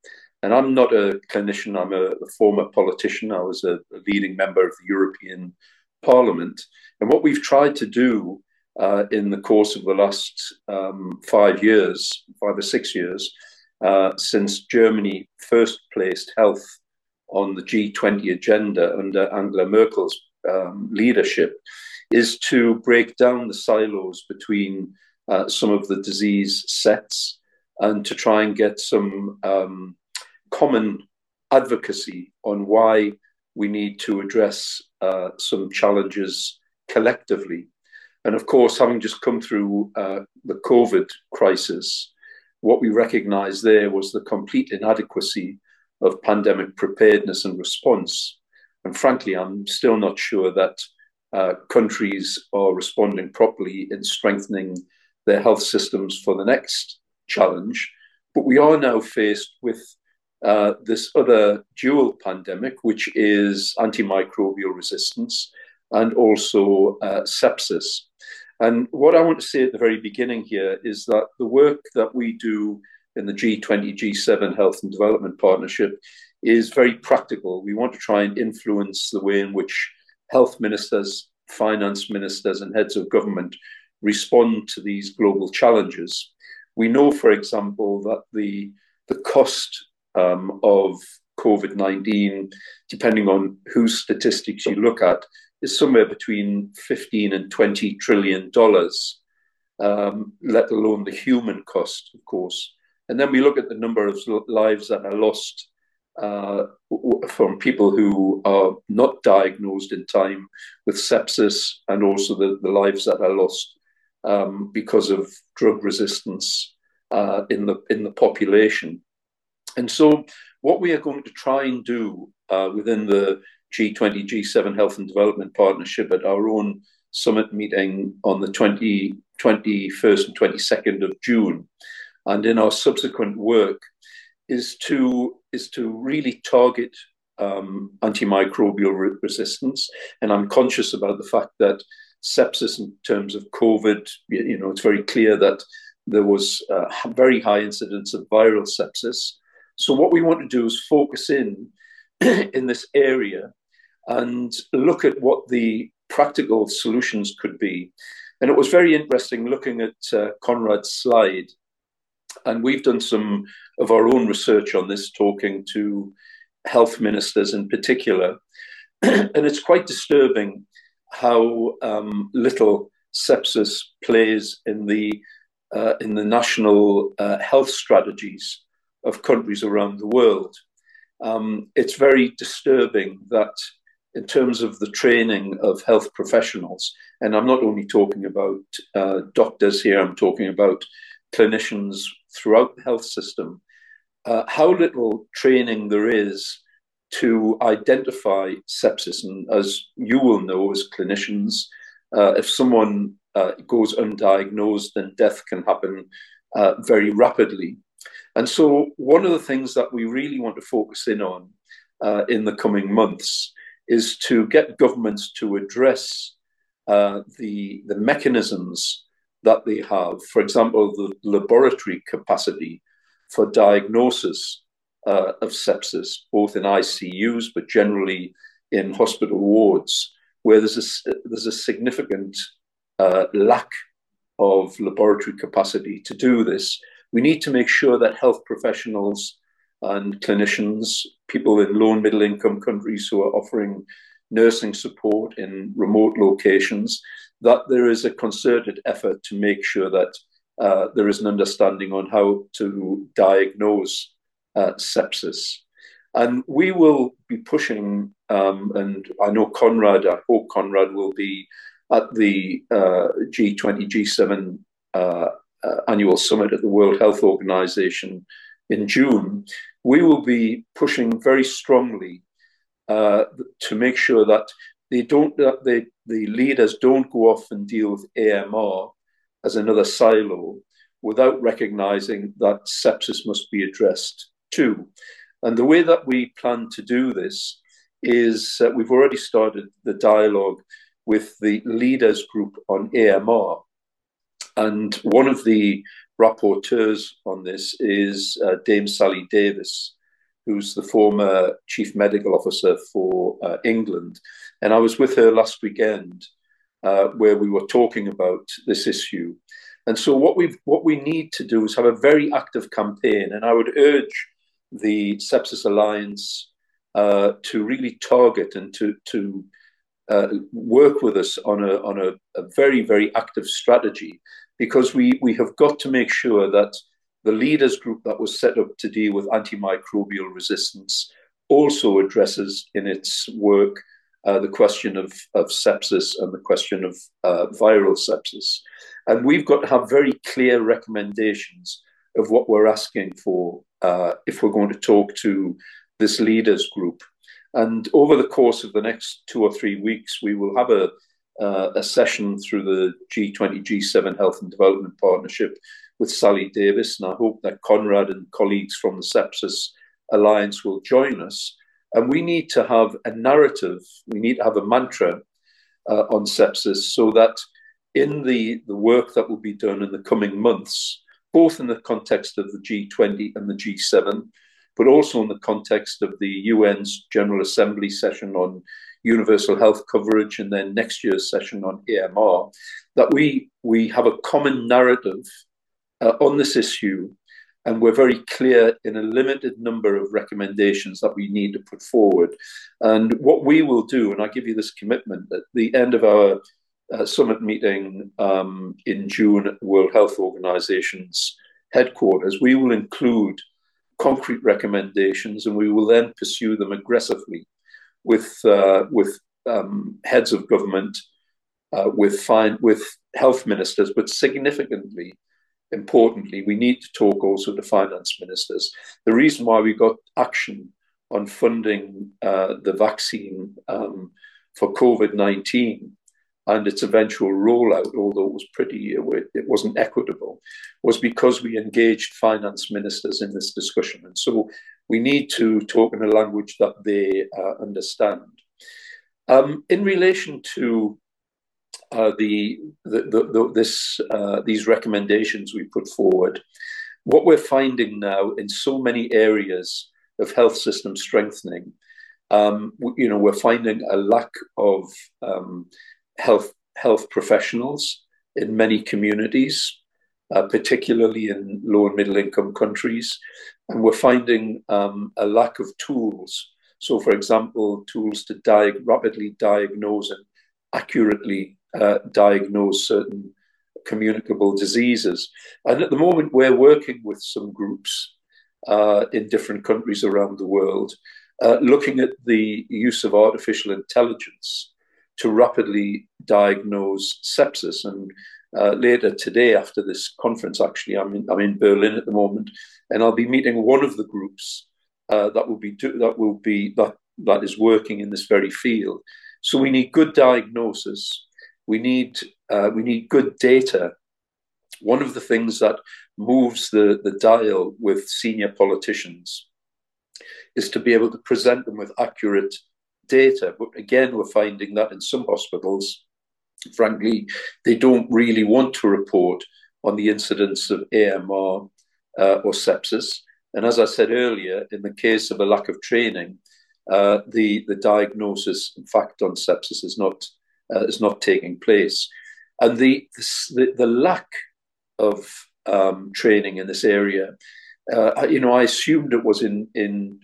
And I'm not a clinician, I'm a, a former politician. I was a, a, leading member of the European Parliament. And what we've tried to do uh, in the course of the last um, five years, five or six years, uh, since Germany first placed health on the G20 agenda under Angela Merkel's um, leadership, is to break down the silos between uh, some of the disease sets and to try and get some um, common advocacy on why we need to address uh, some challenges collectively. And of course, having just come through uh, the COVID crisis, what we recognized there was the complete inadequacy of pandemic preparedness and response. And frankly, I'm still not sure that uh, countries are responding properly in strengthening their health systems for the next challenge. But we are now faced with uh, this other dual pandemic, which is antimicrobial resistance and also uh, sepsis. And what I want to say at the very beginning here is that the work that we do in the G20, G7 Health and Development Partnership is very practical. We want to try and influence the way in which health ministers, finance ministers, and heads of government respond to these global challenges. We know, for example, that the, the cost um, of COVID 19, depending on whose statistics you look at, is somewhere between 15 and 20 trillion dollars, um, let alone the human cost, of course. And then we look at the number of lives that are lost uh, from people who are not diagnosed in time with sepsis, and also the, the lives that are lost um, because of drug resistance uh, in the in the population. And so, what we are going to try and do uh, within the G20 G7 Health and Development Partnership at our own summit meeting on the 20, 21st and 22nd of June, and in our subsequent work, is to is to really target um, antimicrobial re- resistance. And I'm conscious about the fact that sepsis in terms of COVID, you know, it's very clear that there was a very high incidence of viral sepsis. So what we want to do is focus in in this area and look at what the practical solutions could be. And it was very interesting looking at uh, Konrad's slide. And we've done some of our own research on this, talking to health ministers in particular. and it's quite disturbing how um, little sepsis plays in the uh, in the national uh, health strategies of countries around the world. Um, it's very disturbing that, in terms of the training of health professionals, and I'm not only talking about uh, doctors here, I'm talking about clinicians throughout the health system, uh, how little training there is to identify sepsis. And as you will know as clinicians, uh, if someone uh, goes undiagnosed, then death can happen uh, very rapidly. And so, one of the things that we really want to focus in on uh, in the coming months is to get governments to address uh, the, the mechanisms that they have. For example, the laboratory capacity for diagnosis uh, of sepsis, both in ICUs, but generally in hospital wards, where there's a, there's a significant uh, lack of laboratory capacity to do this. We need to make sure that health professionals and clinicians, people in low and middle income countries who are offering nursing support in remote locations, that there is a concerted effort to make sure that uh, there is an understanding on how to diagnose uh, sepsis. And we will be pushing, um, and I know Konrad, I hope Konrad will be at the uh, G20, G7 uh, annual summit at the World Health Organization in June. We will be pushing very strongly uh, to make sure that they don't, that they, the leaders don't go off and deal with AMR as another silo without recognizing that sepsis must be addressed too. And the way that we plan to do this is uh, we've already started the dialogue with the leaders group on AMR. And one of the rapporteurs on this is uh, Dame Sally Davies, who's the former chief medical officer for uh, England. And I was with her last weekend uh, where we were talking about this issue. And so what we what we need to do is have a very active campaign. And I would urge the Sepsis Alliance uh, to really target and to to uh, work with us on a on a, a, very very active strategy because we we have got to make sure that the leaders group that was set up to deal with antimicrobial resistance also addresses in its work uh, the question of, of sepsis and the question of uh, viral sepsis. And we've got to have very clear recommendations of what we're asking for uh, if we're going to talk to this leaders group. And over the course of the next two or three weeks, we will have a, uh, a session through the G20 G7 Health and Development Partnership with Sally Davies, And I hope that Konrad and colleagues from the Sepsis Alliance will join us. And we need to have a narrative, we need to have a mantra uh, on sepsis so that in the, the work that will be done in the coming months, both in the context of the G20 and the G7, but also in the context of the UN's General Assembly session on universal health coverage and then next year's session on AMR, that we, we have a common narrative uh, on this issue and we're very clear in a limited number of recommendations that we need to put forward. And what we will do, and I give you this commitment at the end of our uh, summit meeting um, in June at the World Health Organization's headquarters, we will include concrete recommendations and we will then pursue them aggressively with, uh, with um, heads of government, uh, with, fine, with health ministers, but significantly importantly, we need to talk also to finance ministers. The reason why we got action on funding uh, the vaccine um, for COVID 19 and its eventual rollout, although it was pretty, it wasn't equitable, was because we engaged finance ministers in this discussion. And so we need to talk in a language that they uh, understand. Um, in relation to uh, the, the, the, this, uh, these recommendations we put forward, what we're finding now in so many areas of health system strengthening, um, you know, we're finding a lack of um, health health professionals in many communities, uh, particularly in low and middle income countries, and we're finding um, a lack of tools. So, for example, tools to rapidly diagnose and accurately uh, diagnose certain communicable diseases. And at the moment, we're working with some groups uh, in different countries around the world, uh, looking at the use of artificial intelligence to rapidly diagnose sepsis. And uh, later today, after this conference, actually, I'm in, I'm in Berlin at the moment, and I'll be meeting one of the groups uh, that will be do, that will be that that is working in this very field. So we need good diagnosis we need uh, we need good data. One of the things that moves the, the dial with senior politicians is to be able to present them with accurate data. But again, we're finding that in some hospitals, frankly, they don't really want to report on the incidence of AMR uh, or sepsis. And as I said earlier, in the case of a lack of training, uh, the, the diagnosis, in fact, on sepsis is not uh, is not taking place. And the, the, the lack of um, training in this area, uh, you know, I assumed it was in, in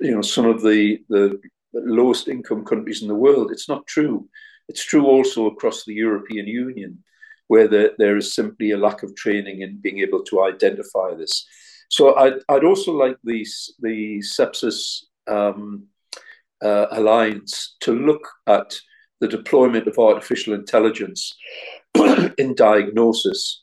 you know, some of the, the lowest income countries in the world. It's not true. It's true also across the European Union, where there, there is simply a lack of training in being able to identify this. So I'd, I'd also like the, the sepsis um, uh, alliance to look at the deployment of artificial intelligence in diagnosis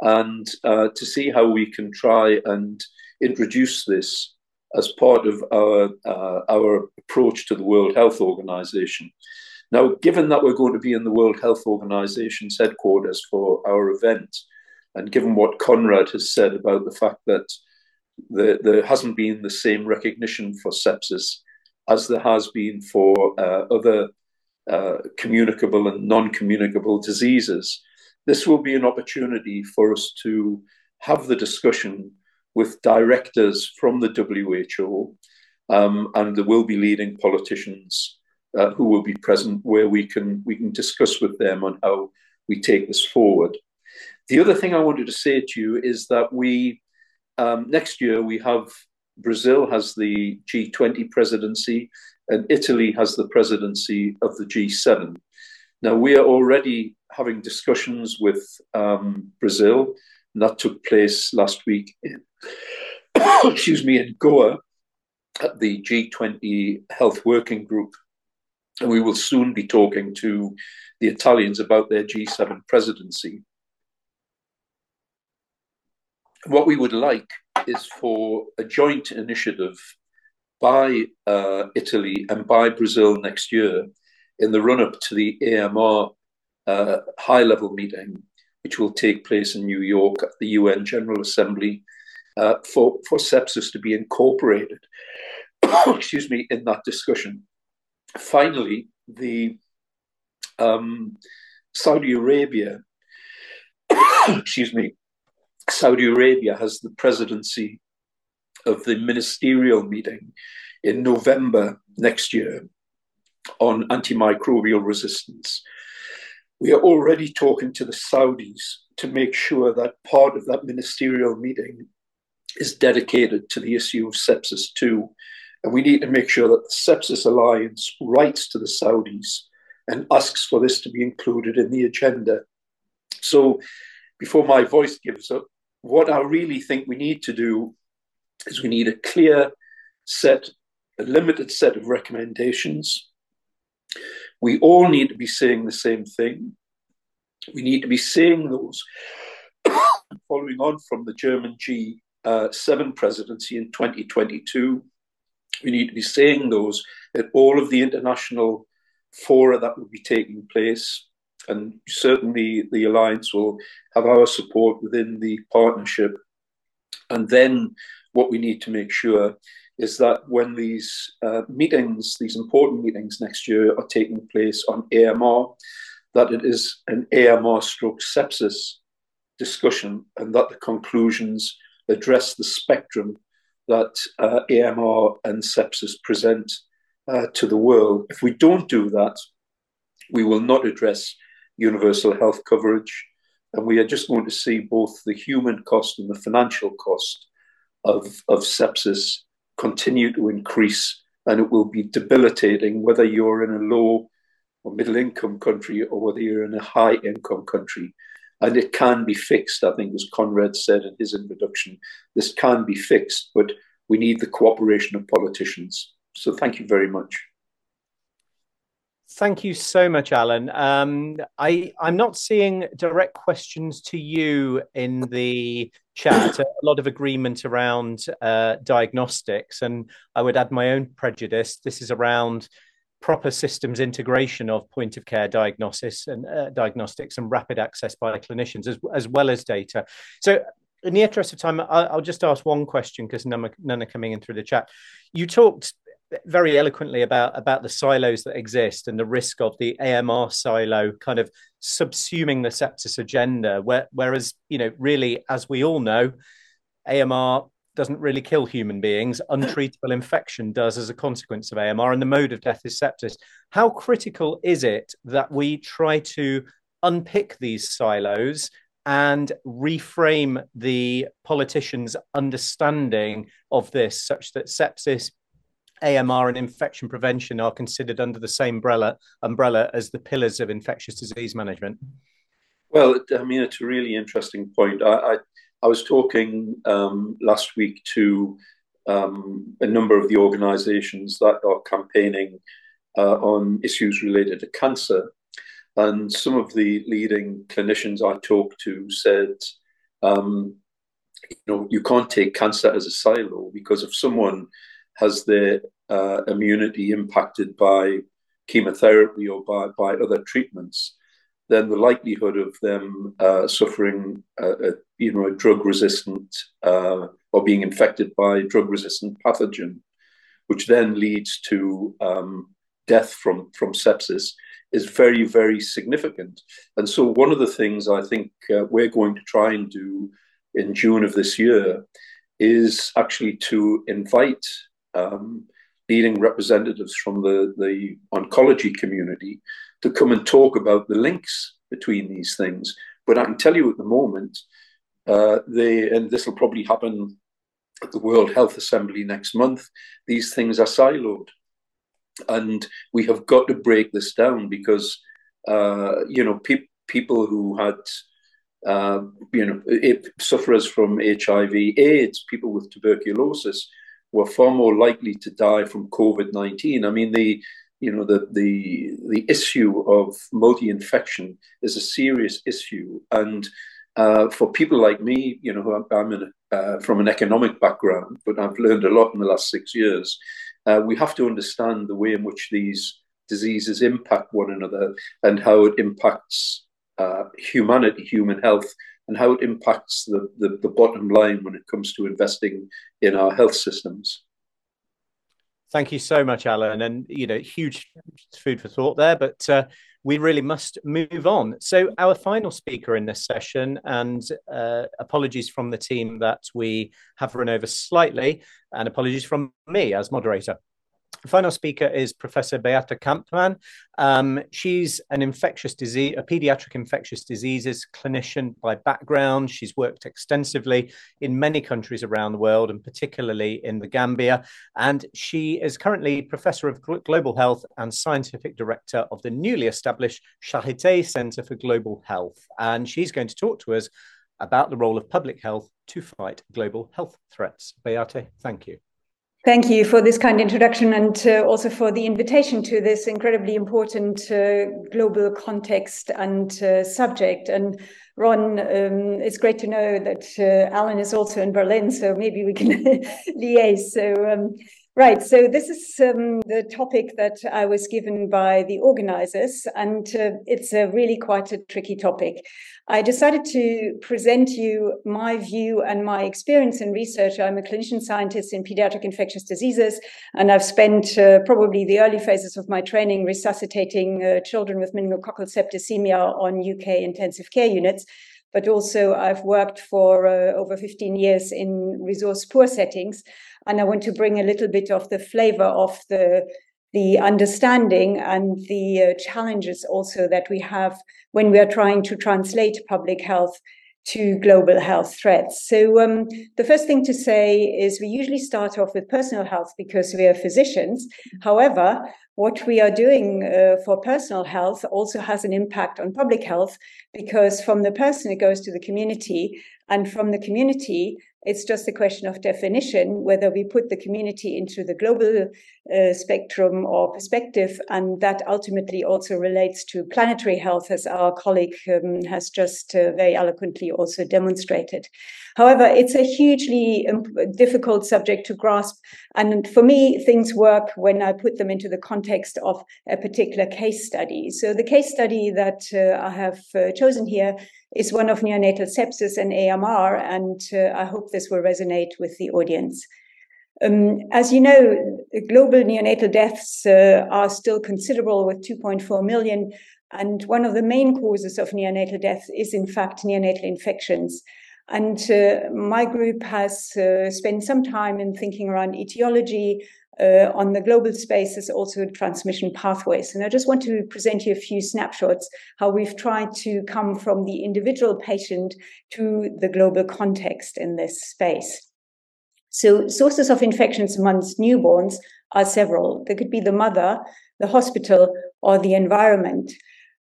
and uh, to see how we can try and introduce this as part of our, uh, our approach to the World Health Organization. Now, given that we're going to be in the World Health Organization's headquarters for our event, and given what Konrad has said about the fact that there, there hasn't been the same recognition for sepsis as there has been for uh, other uh, communicable and non communicable diseases. This will be an opportunity for us to have the discussion with directors from the WHO um, and there will be leading politicians uh, who will be present where we can we can discuss with them on how we take this forward. The other thing I wanted to say to you is that we um, next year we have Brazil has the G20 presidency and Italy has the presidency of the G7. Now we are already having discussions with um, Brazil, and that took place last week. In, excuse me, in Goa at the G20 Health Working Group, and we will soon be talking to the Italians about their G7 presidency. What we would like is for a joint initiative by uh, Italy and by Brazil next year in the run up to the AMR uh, high level meeting, which will take place in New York at the UN General Assembly, uh, for, for sepsis to be incorporated, excuse me, in that discussion. Finally, the um, Saudi Arabia, excuse me, Saudi Arabia has the presidency of the ministerial meeting in November next year on antimicrobial resistance. We are already talking to the Saudis to make sure that part of that ministerial meeting is dedicated to the issue of sepsis too. And we need to make sure that the Sepsis Alliance writes to the Saudis and asks for this to be included in the agenda. So, before my voice gives up, what I really think we need to do is we need a clear set, a limited set of recommendations. We all need to be saying the same thing. We need to be saying those following on from the German G7 uh, presidency in 2022. We need to be saying those at all of the international fora that will be taking place. And certainly the alliance will have our support within the partnership. And then what we need to make sure is that when these uh, meetings, these important meetings next year are taking place on AMR, that it is an AMR stroke sepsis discussion and that the conclusions address the spectrum that uh, AMR and sepsis present uh, to the world. If we don't do that, we will not address universal health coverage. And we are just going to see both the human cost and the financial cost of, of sepsis continue to increase. And it will be debilitating whether you're in a low or middle income country or whether you're in a high income country. And it can be fixed, I think, as Konrad said in his introduction. This can be fixed, but we need the cooperation of politicians. So thank you very much. Thank you so much, Alan. Um, I, I'm not seeing direct questions to you in the chat. a lot of agreement around uh, diagnostics, and I would add my own prejudice. This is around proper systems integration of point of care diagnosis and uh, diagnostics and rapid access by clinicians as, as well as data. So in the interest of time, I'll, I'll just ask one question because none, none, are coming in through the chat. You talked very eloquently about about the silos that exist and the risk of the AMR silo kind of subsuming the sepsis agenda. Where, whereas, you know, really, as we all know, AMR doesn't really kill human beings. Untreatable infection does as a consequence of AMR, and the mode of death is sepsis. How critical is it that we try to unpick these silos and reframe the politicians' understanding of this such that sepsis AMR and infection prevention are considered under the same umbrella, umbrella as the pillars of infectious disease management? Well, I mean, it's a really interesting point. I, I, I was talking um, last week to um, a number of the organizations that are campaigning uh, on issues related to cancer. And some of the leading clinicians I talked to said, um, you know, you can't take cancer as a silo because if someone has their uh, immunity impacted by chemotherapy or by, by other treatments, then the likelihood of them uh, suffering, a, you know, a drug-resistant uh, or being infected by drug-resistant pathogen, which then leads to um, death from from sepsis, is very, very significant. And so, one of the things I think uh, we're going to try and do in June of this year is actually to invite um, leading representatives from the, the oncology community to come and talk about the links between these things. But I can tell you at the moment, uh, they, and this will probably happen at the World Health Assembly next month, these things are siloed. And we have got to break this down because, uh, you know, pe- people who had, uh, you know, sufferers from HIV, AIDS, people with tuberculosis, were far more likely to die from COVID nineteen. I mean, the you know the the the issue of multi-infection is a serious issue, and uh, for people like me, you know, who I'm in, uh, from an economic background, but I've learned a lot in the last six years. Uh, we have to understand the way in which these diseases impact one another and how it impacts uh, humanity, human health, and how it impacts the, the, the bottom line when it comes to investing in our health systems. Thank you so much, Alan. And, you know, huge food for thought there, but uh, we really must move on. So, our final speaker in this session, and uh, apologies from the team that we have run over slightly, and apologies from me as moderator final speaker is Professor Beate Kampmann. Um, she's an infectious disease, a pediatric infectious diseases clinician by background. She's worked extensively in many countries around the world, and particularly in the Gambia. And she is currently Professor of Global Health and Scientific Director of the newly established Charité Center for Global Health. And she's going to talk to us about the role of public health to fight global health threats. Beate, thank you. Thank you for this kind introduction and uh, also for the invitation to this incredibly important uh, global context and uh, subject. And Ron, um, it's great to know that uh, Alan is also in Berlin, so maybe we can liaise. So, um, right, so this is um, the topic that I was given by the organizers, and uh, it's a really quite a tricky topic. I decided to present you my view and my experience in research. I'm a clinician scientist in pediatric infectious diseases, and I've spent uh, probably the early phases of my training resuscitating uh, children with meningococcal septicemia on UK intensive care units. But also, I've worked for uh, over 15 years in resource poor settings. And I want to bring a little bit of the flavor of the the understanding and the uh, challenges also that we have when we are trying to translate public health to global health threats. So, um, the first thing to say is we usually start off with personal health because we are physicians. However, what we are doing uh, for personal health also has an impact on public health because from the person it goes to the community, and from the community it's just a question of definition, whether we put the community into the global uh, spectrum or perspective. And that ultimately also relates to planetary health, as our colleague um, has just uh, very eloquently also demonstrated. However, it's a hugely difficult subject to grasp. And for me, things work when I put them into the context of a particular case study. So the case study that uh, I have uh, chosen here is one of neonatal sepsis and AMR, and uh, I hope this will resonate with the audience. Um, as you know, global neonatal deaths uh, are still considerable with 2.4 million, and one of the main causes of neonatal death is, in fact, neonatal infections. And uh, my group has uh, spent some time in thinking around etiology, uh, on the global space is also transmission pathways. And I just want to present you a few snapshots how we've tried to come from the individual patient to the global context in this space. So, sources of infections amongst newborns are several. There could be the mother, the hospital, or the environment.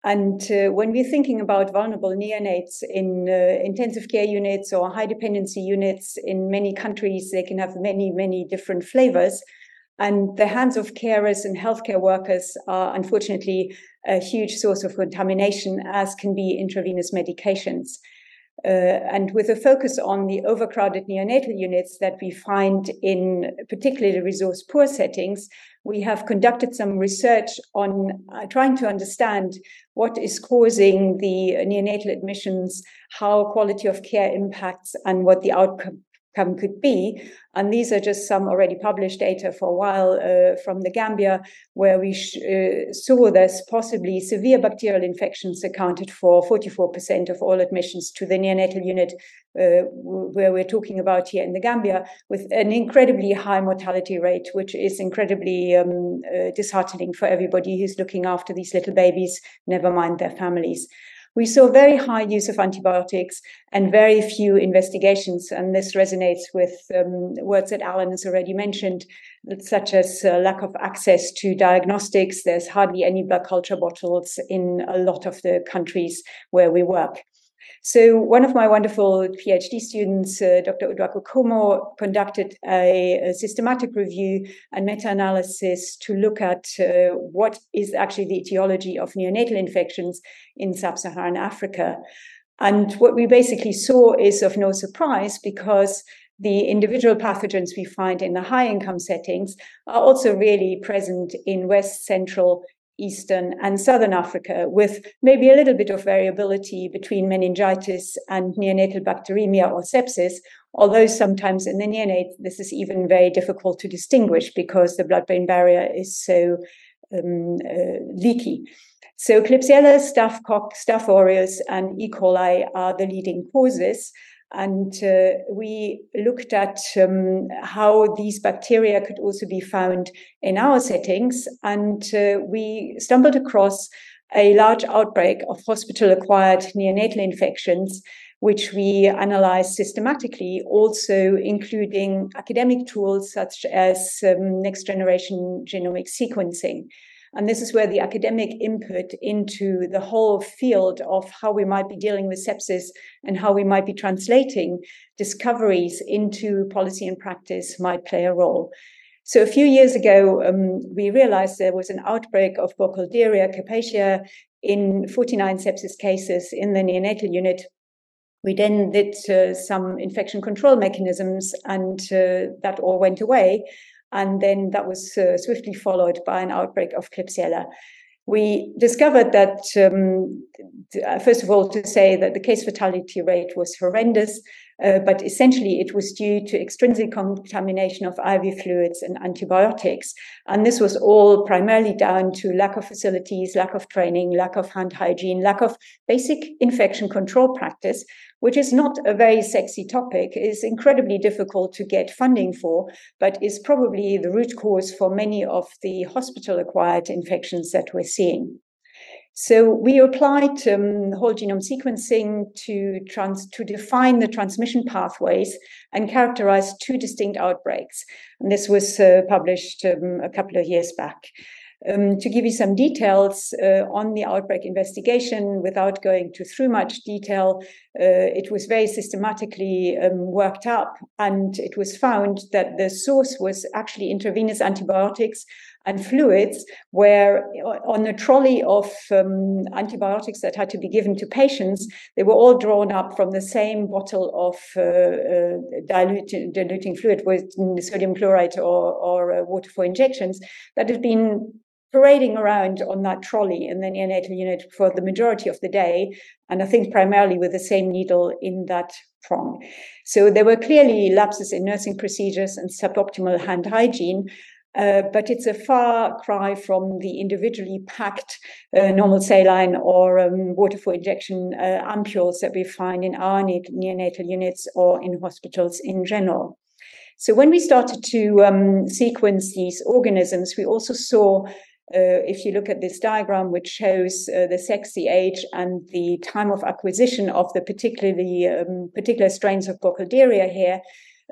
And uh, when we're thinking about vulnerable neonates in uh, intensive care units or high dependency units in many countries, they can have many, many different flavors. And the hands of carers and healthcare workers are unfortunately a huge source of contamination, as can be intravenous medications. Uh, and with a focus on the overcrowded neonatal units that we find in particularly resource poor settings, we have conducted some research on uh, trying to understand what is causing the neonatal admissions, how quality of care impacts, and what the outcome outcome could be. And these are just some already published data for a while uh, from the Gambia, where we uh, saw this possibly severe bacterial infections accounted for 44% of all admissions to the neonatal unit, uh, where we're talking about here in the Gambia, with an incredibly high mortality rate, which is incredibly um, uh, disheartening for everybody who's looking after these little babies, never mind their families. We saw very high use of antibiotics and very few investigations. And this resonates with um, words that Alan has already mentioned, such as uh, lack of access to diagnostics. There's hardly any blood culture bottles in a lot of the countries where we work. So one of my wonderful PhD students, uh, Dr. Uduak Okomo, conducted a, a, systematic review and meta-analysis to look at uh, what is actually the etiology of neonatal infections in sub-Saharan Africa. And what we basically saw is of no surprise because the individual pathogens we find in the high income settings are also really present in West, Central, Eastern and Southern Africa, with maybe a little bit of variability between meningitis and neonatal bacteremia or sepsis, although sometimes in the neonate, this is even very difficult to distinguish because the blood brain barrier is so um, uh, leaky. So Klebsiella, Staphylococcus, Staph aureus, and E. coli are the leading causes. And uh, we looked at um, how these bacteria could also be found in our settings. And uh, we stumbled across a large outbreak of hospital acquired neonatal infections, which we analyzed systematically, also including academic tools such as um, next generation genomic sequencing. And this is where the academic input into the whole field of how we might be dealing with sepsis and how we might be translating discoveries into policy and practice might play a role. So a few years ago, um, we realized there was an outbreak of Burkholderia cepacia in 49 sepsis cases in the neonatal unit. We then did uh, some infection control mechanisms, and uh, that all went away. And then that was uh, swiftly followed by an outbreak of Klebsiella. We discovered that, um, first of all, to say that the case fatality rate was horrendous, uh, but essentially it was due to extrinsic contamination of IV fluids and antibiotics. And this was all primarily down to lack of facilities, lack of training, lack of hand hygiene, lack of basic infection control practice, which is not a very sexy topic, is incredibly difficult to get funding for, but is probably the root cause for many of the hospital acquired infections that we're seeing. So we applied um, whole genome sequencing to trans- to define the transmission pathways and characterize two distinct outbreaks. And this was uh, published um, a couple of years back. Um, to give you some details uh, on the outbreak investigation, without going to through much detail, uh, it was very systematically um, worked up, and it was found that the source was actually intravenous antibiotics and fluids, where uh, on a trolley of um, antibiotics that had to be given to patients, they were all drawn up from the same bottle of uh, uh, diluting, diluting fluid with sodium chloride or, or uh, water for injections that had been parading around on that trolley in the neonatal unit for the majority of the day, and I think primarily with the same needle in that prong. So there were clearly lapses in nursing procedures and suboptimal hand hygiene. Uh, but it's a far cry from the individually packed uh, normal saline or um, water for injection uh, ampules that we find in our neonatal units or in hospitals in general. So when we started to um, sequence these organisms, we also saw uh, if you look at this diagram, which shows uh, the sex, the age, and the time of acquisition of the particularly um, particular strains of Burkholderia here,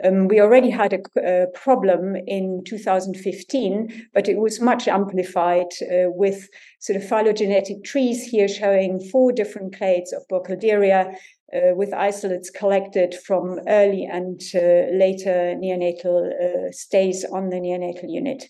um, we already had a, a, problem in 2015, but it was much amplified uh, with sort of phylogenetic trees here showing four different clades of Burkholderia uh, with isolates collected from early and uh, later neonatal uh, stays on the neonatal unit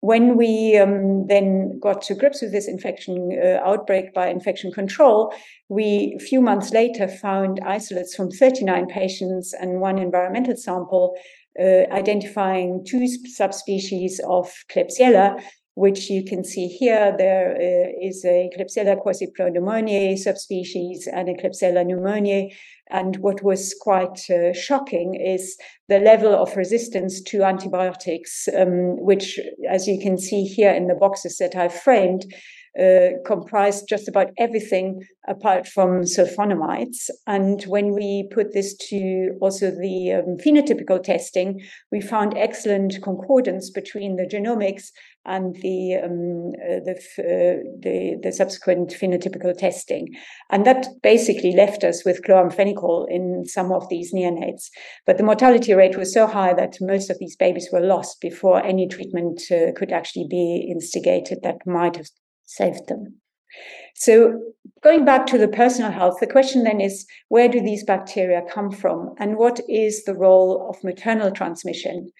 when we um, then got to grips with this infection uh, outbreak by infection control, we a few months later found isolates from 39 patients and one environmental sample uh, identifying two subspecies of Klebsiella, which you can see here. There uh, is a Klebsiella quasi-pneumoniae subspecies and Klebsiella pneumoniae. And what was quite uh, shocking is the level of resistance to antibiotics, um, which, as you can see here in the boxes that I've framed, uh, comprised just about everything apart from sulfonamides. And when we put this to also the um, phenotypical testing, we found excellent concordance between the genomics and the um, uh, the, uh, the, the subsequent phenotypical testing, and that basically left us with chloramphenicol in some of these neonates. But the mortality rate was so high that most of these babies were lost before any treatment uh, could actually be instigated that might have saved them. So, going back to the personal health, the question then is where do these bacteria come from and what is the role of maternal transmission?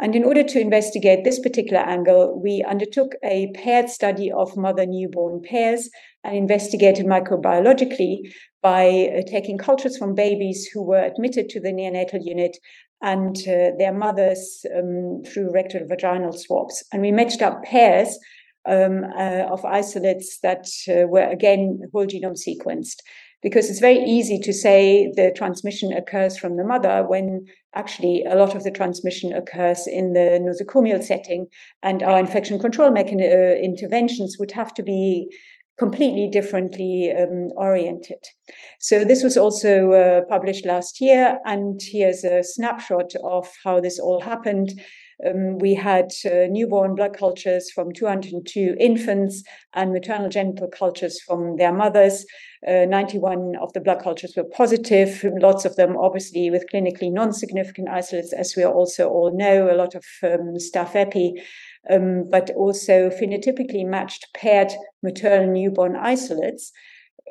And in order to investigate this particular angle, we undertook a paired study of mother newborn pairs and investigated microbiologically by uh, taking cultures from babies who were admitted to the neonatal unit and uh, their mothers um, through rectal vaginal swabs. And we matched up pairs um, uh, of isolates that uh, were again whole genome sequenced. Because it's very easy to say the transmission occurs from the mother when actually a lot of the transmission occurs in the nosocomial setting, and our infection control mechanism uh, interventions would have to be completely differently um, oriented. So this was also uh, published last year, and here's a snapshot of how this all happened. Um, we had uh, newborn blood cultures from 202 infants and maternal genital cultures from their mothers. Uh, 91 of the blood cultures were positive, lots of them obviously with clinically non significant isolates, as we also all know, a lot of um, staph epi. Um, but also phenotypically matched paired maternal newborn isolates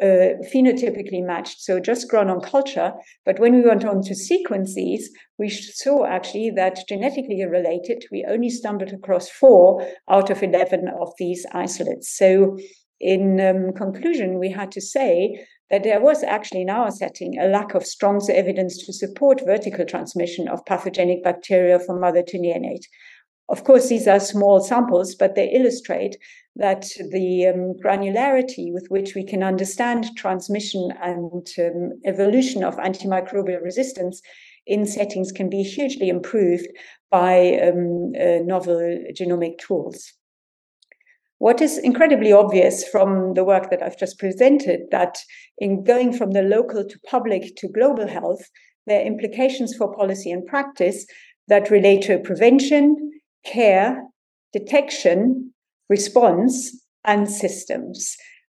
uh, phenotypically matched, so just grown on culture. But when we went on to sequence these, we saw actually that genetically related, we only stumbled across four out of 11 of these isolates. So, in um, conclusion, we had to say that there was actually in our setting a lack of strong evidence to support vertical transmission of pathogenic bacteria from mother to neonate. Of course, these are small samples, but they illustrate that the um, granularity with which we can understand transmission and um, evolution of antimicrobial resistance in settings can be hugely improved by um, uh, novel genomic tools. What is incredibly obvious from the work that I've just presented that in going from the local to public to global health, there are implications for policy and practice that relate to prevention, care, detection, response, and systems.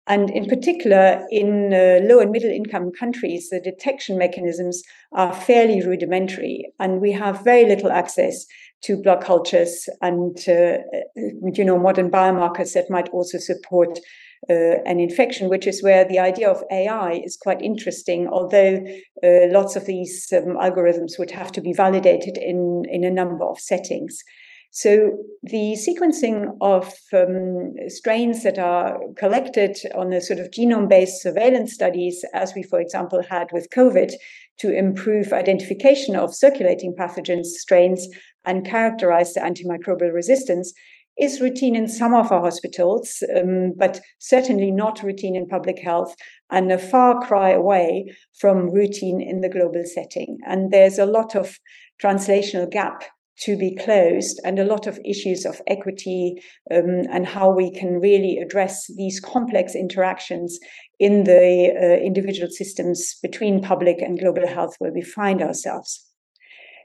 And in particular, in uh, low and middle income countries, the detection mechanisms are fairly rudimentary, and we have very little access to blood cultures and uh, you know modern biomarkers that might also support uh, an infection, which is where the idea of AI is quite interesting. Although uh, lots of these um, algorithms would have to be validated in in a number of settings. So the sequencing of um, strains that are collected on a sort of genome-based surveillance studies, as we, for example, had with COVID, to improve identification of circulating pathogens strains and characterize the antimicrobial resistance, is routine in some of our hospitals, um, but certainly not routine in public health and a far cry away from routine in the global setting. And there's a lot of translational gap to be closed and a lot of issues of equity um, and how we can really address these complex interactions in the uh, individual systems between public and global health where we find ourselves.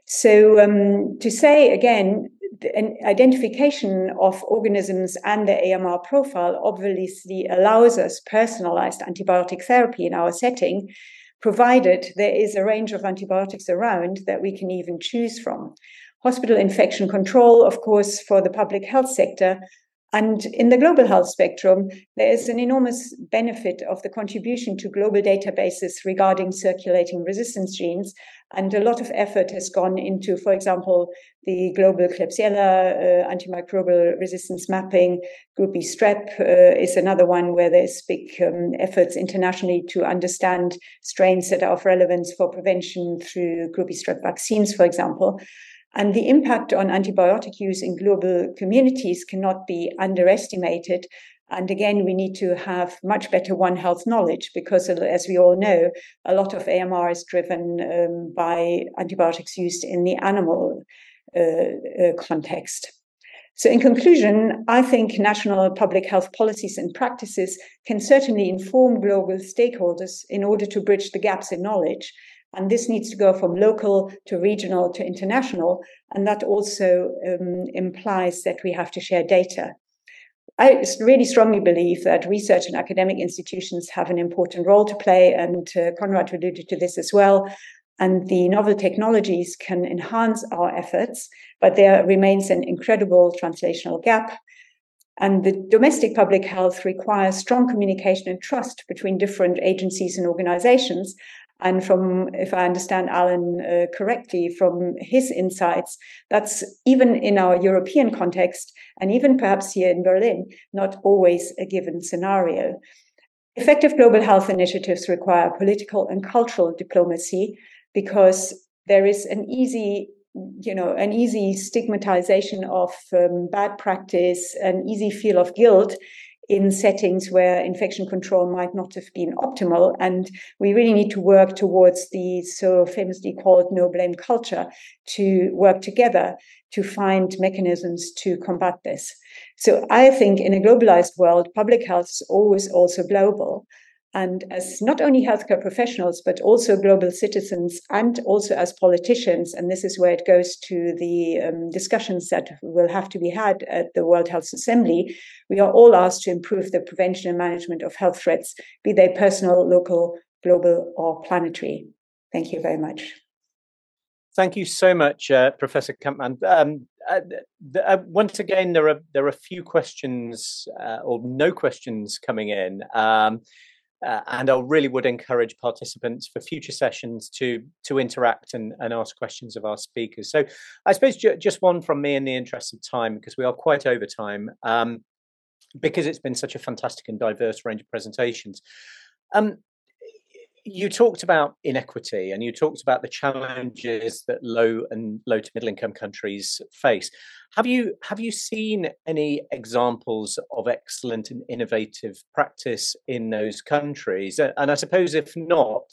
So, um, to say again, the identification of organisms and the AMR profile obviously allows us personalized antibiotic therapy in our setting, provided there is a range of antibiotics around that we can even choose from hospital infection control, of course, for the public health sector. And in the global health spectrum, there is an enormous benefit of the contribution to global databases regarding circulating resistance genes. And a lot of effort has gone into, for example, the global Klebsiella uh, antimicrobial resistance mapping. Group B strep uh, is another one where there's big um, efforts internationally to understand strains that are of relevance for prevention through Group B strep vaccines, for example. And the impact on antibiotic use in global communities cannot be underestimated. And again, we need to have much better One Health knowledge because, as we all know, a lot of AMR is driven um, by antibiotics used in the animal uh, uh, context. So, in conclusion, I think national public health policies and practices can certainly inform global stakeholders in order to bridge the gaps in knowledge. And this needs to go from local to regional to international. And that also um, implies that we have to share data. I really strongly believe that research and academic institutions have an important role to play, and uh, Konrad alluded to this as well. And the novel technologies can enhance our efforts, but there remains an incredible translational gap. And the domestic public health requires strong communication and trust between different agencies and organizations. And from, if I understand Alan uh, correctly, from his insights, that's even in our European context, and even perhaps here in Berlin, not always a given scenario. Effective global health initiatives require political and cultural diplomacy because there is an easy you know an easy stigmatization of um, bad practice an easy feel of guilt in settings where infection control might not have been optimal. And we really need to work towards the so famously called no blame culture to work together to find mechanisms to combat this. So I think in a globalized world, public health is always also global. And as not only healthcare professionals, but also global citizens and also as politicians, and this is where it goes to the um, discussions that will have to be had at the World Health Assembly, we are all asked to improve the prevention and management of health threats, be they personal, local, global, or planetary. Thank you very much. Thank you so much, uh, Professor Kampmann. Um, uh, uh, once again, there are there are a few questions uh, or no questions coming in. Um, uh, and I really would encourage participants for future sessions to to interact and, and ask questions of our speakers. So I suppose ju- just one from me in the interest of time, because we are quite over time, um, because it's been such a fantastic and diverse range of presentations. Um, you talked about inequity and you talked about the challenges that low and low to middle income countries face. Have you have you seen any examples of excellent and innovative practice in those countries? And i suppose if not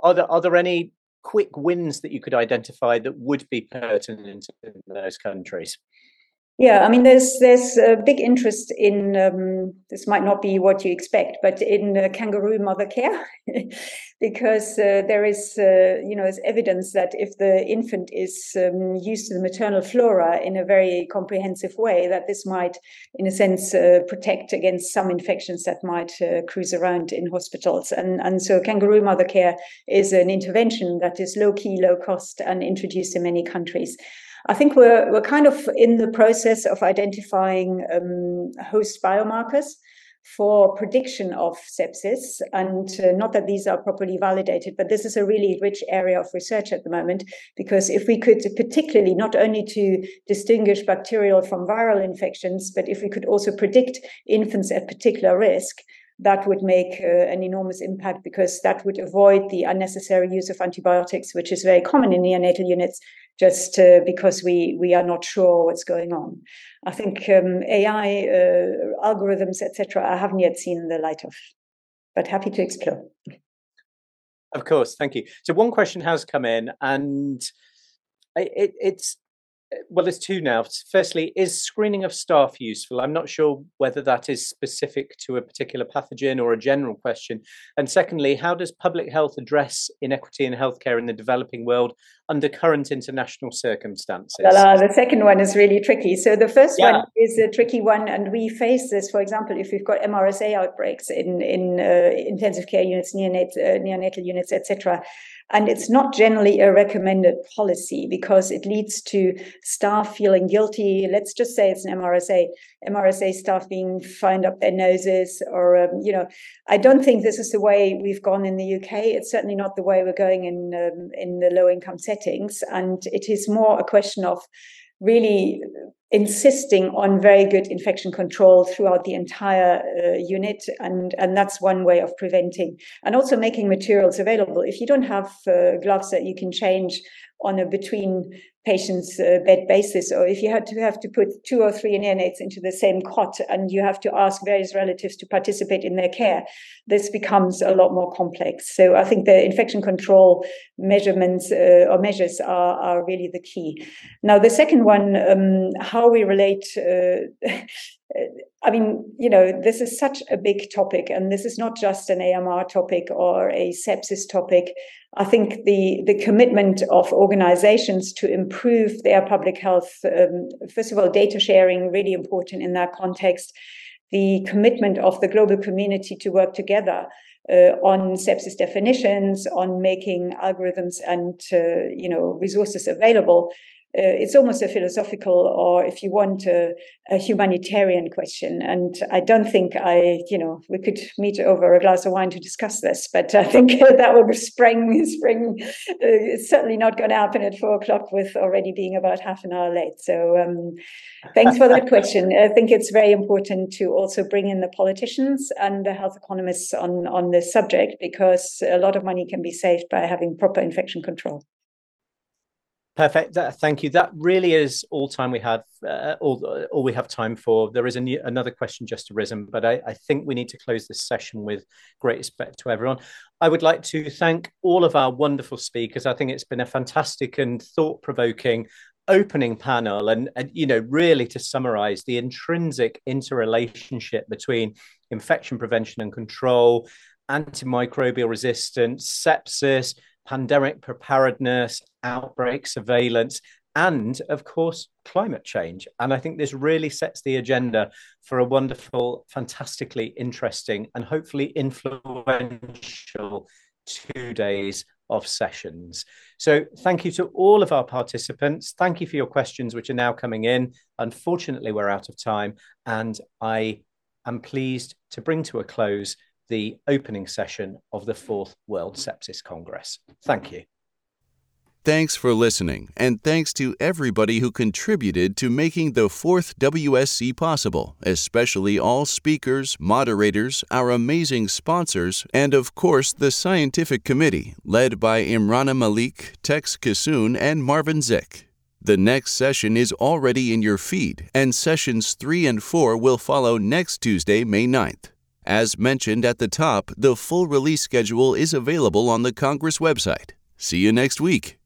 are there are there any quick wins that you could identify that would be pertinent in those countries yeah, I mean, there's there's a big interest in um, this. Might not be what you expect, but in uh, kangaroo mother care, because uh, there is uh, you know there's evidence that if the infant is um, used to the maternal flora in a very comprehensive way, that this might, in a sense, uh, protect against some infections that might uh, cruise around in hospitals. And and so kangaroo mother care is an intervention that is low key, low cost, and introduced in many countries. I think we're we're kind of in the process of identifying um, host biomarkers for prediction of sepsis, and uh, not that these are properly validated, but this is a really rich area of research at the moment because if we could particularly not only to distinguish bacterial from viral infections, but if we could also predict infants at particular risk, that would make uh, an enormous impact because that would avoid the unnecessary use of antibiotics, which is very common in neonatal units, just uh, because we we are not sure what's going on. I think um, AI uh, algorithms, etc., I haven't yet seen the light of, but happy to explore. Of course, thank you. So one question has come in, and it, it's well, there's two now. Firstly, is screening of staff useful? I'm not sure whether that is specific to a particular pathogen or a general question. And secondly, how does public health address inequity in healthcare in the developing world under current international circumstances? Well, uh, the second one is really tricky. So the first yeah. one is a tricky one, and we face this, for example, if we've got MRSA outbreaks in in uh, intensive care units, neonat- uh, neonatal units, etc. And it's not generally a recommended policy because it leads to staff feeling guilty. Let's just say it's an MRSA, MRSA staff being fined up their noses, or, um, you know, I don't think this is the way we've gone in the UK. It's certainly not the way we're going in, um, in the low income settings. And it is more a question of really insisting on very good infection control throughout the entire uh, unit and and that's one way of preventing and also making materials available if you don't have uh, gloves that you can change on a between patients uh, bed basis, or if you had to have to put two or three neonates into the same cot and you have to ask various relatives to participate in their care, this becomes a lot more complex. So I think the infection control measurements uh, or measures are, are really the key. Now, the second one, um, how we relate. Uh, I mean, you know, this is such a big topic, and this is not just an AMR topic or a sepsis topic. I think the the commitment of organizations to improve their public health, um, first of all, data sharing really important in that context. The commitment of the global community to work together uh, on sepsis definitions, on making algorithms and uh, you know resources available uh, it's almost a philosophical or if you want a, a, humanitarian question. And i don't think i you know we could meet over a glass of wine to discuss this but i think that will spring spring uh, it's certainly not going to happen at four o'clock with already being about half an hour late. So um, thanks for that question. I think it's very important to also bring in the politicians and the health economists on on this subject because a lot of money can be saved by having proper infection control Perfect. Thank you. That really is all time we have, uh, all, all we have time for. There is new, another question just arisen, but I, I, think we need to close this session with great respect to everyone. I would like to thank all of our wonderful speakers. I think it's been a fantastic and thought-provoking opening panel, and, and you know, really to summarize the intrinsic interrelationship between infection prevention and control, antimicrobial resistance, sepsis pandemic preparedness, outbreak surveillance, and of course, climate change. And I think this really sets the agenda for a wonderful, fantastically interesting, and hopefully influential two days of sessions. So, thank you to all of our participants. Thank you for your questions, which are now coming in. Unfortunately, we're out of time, and I am pleased to bring to a close the opening session of the Fourth World Sepsis Congress. Thank you. Thanks for listening, and thanks to everybody who contributed to making the fourth WSC possible, especially all speakers, moderators, our amazing sponsors, and of course the scientific committee, led by Imrana Malik, Tex Kissoon, and Marvin Zick. The next session is already in your feed, and sessions 3 and 4 will follow next Tuesday, May 9th. As mentioned at the top, the full release schedule is available on the Congress website. See you next week.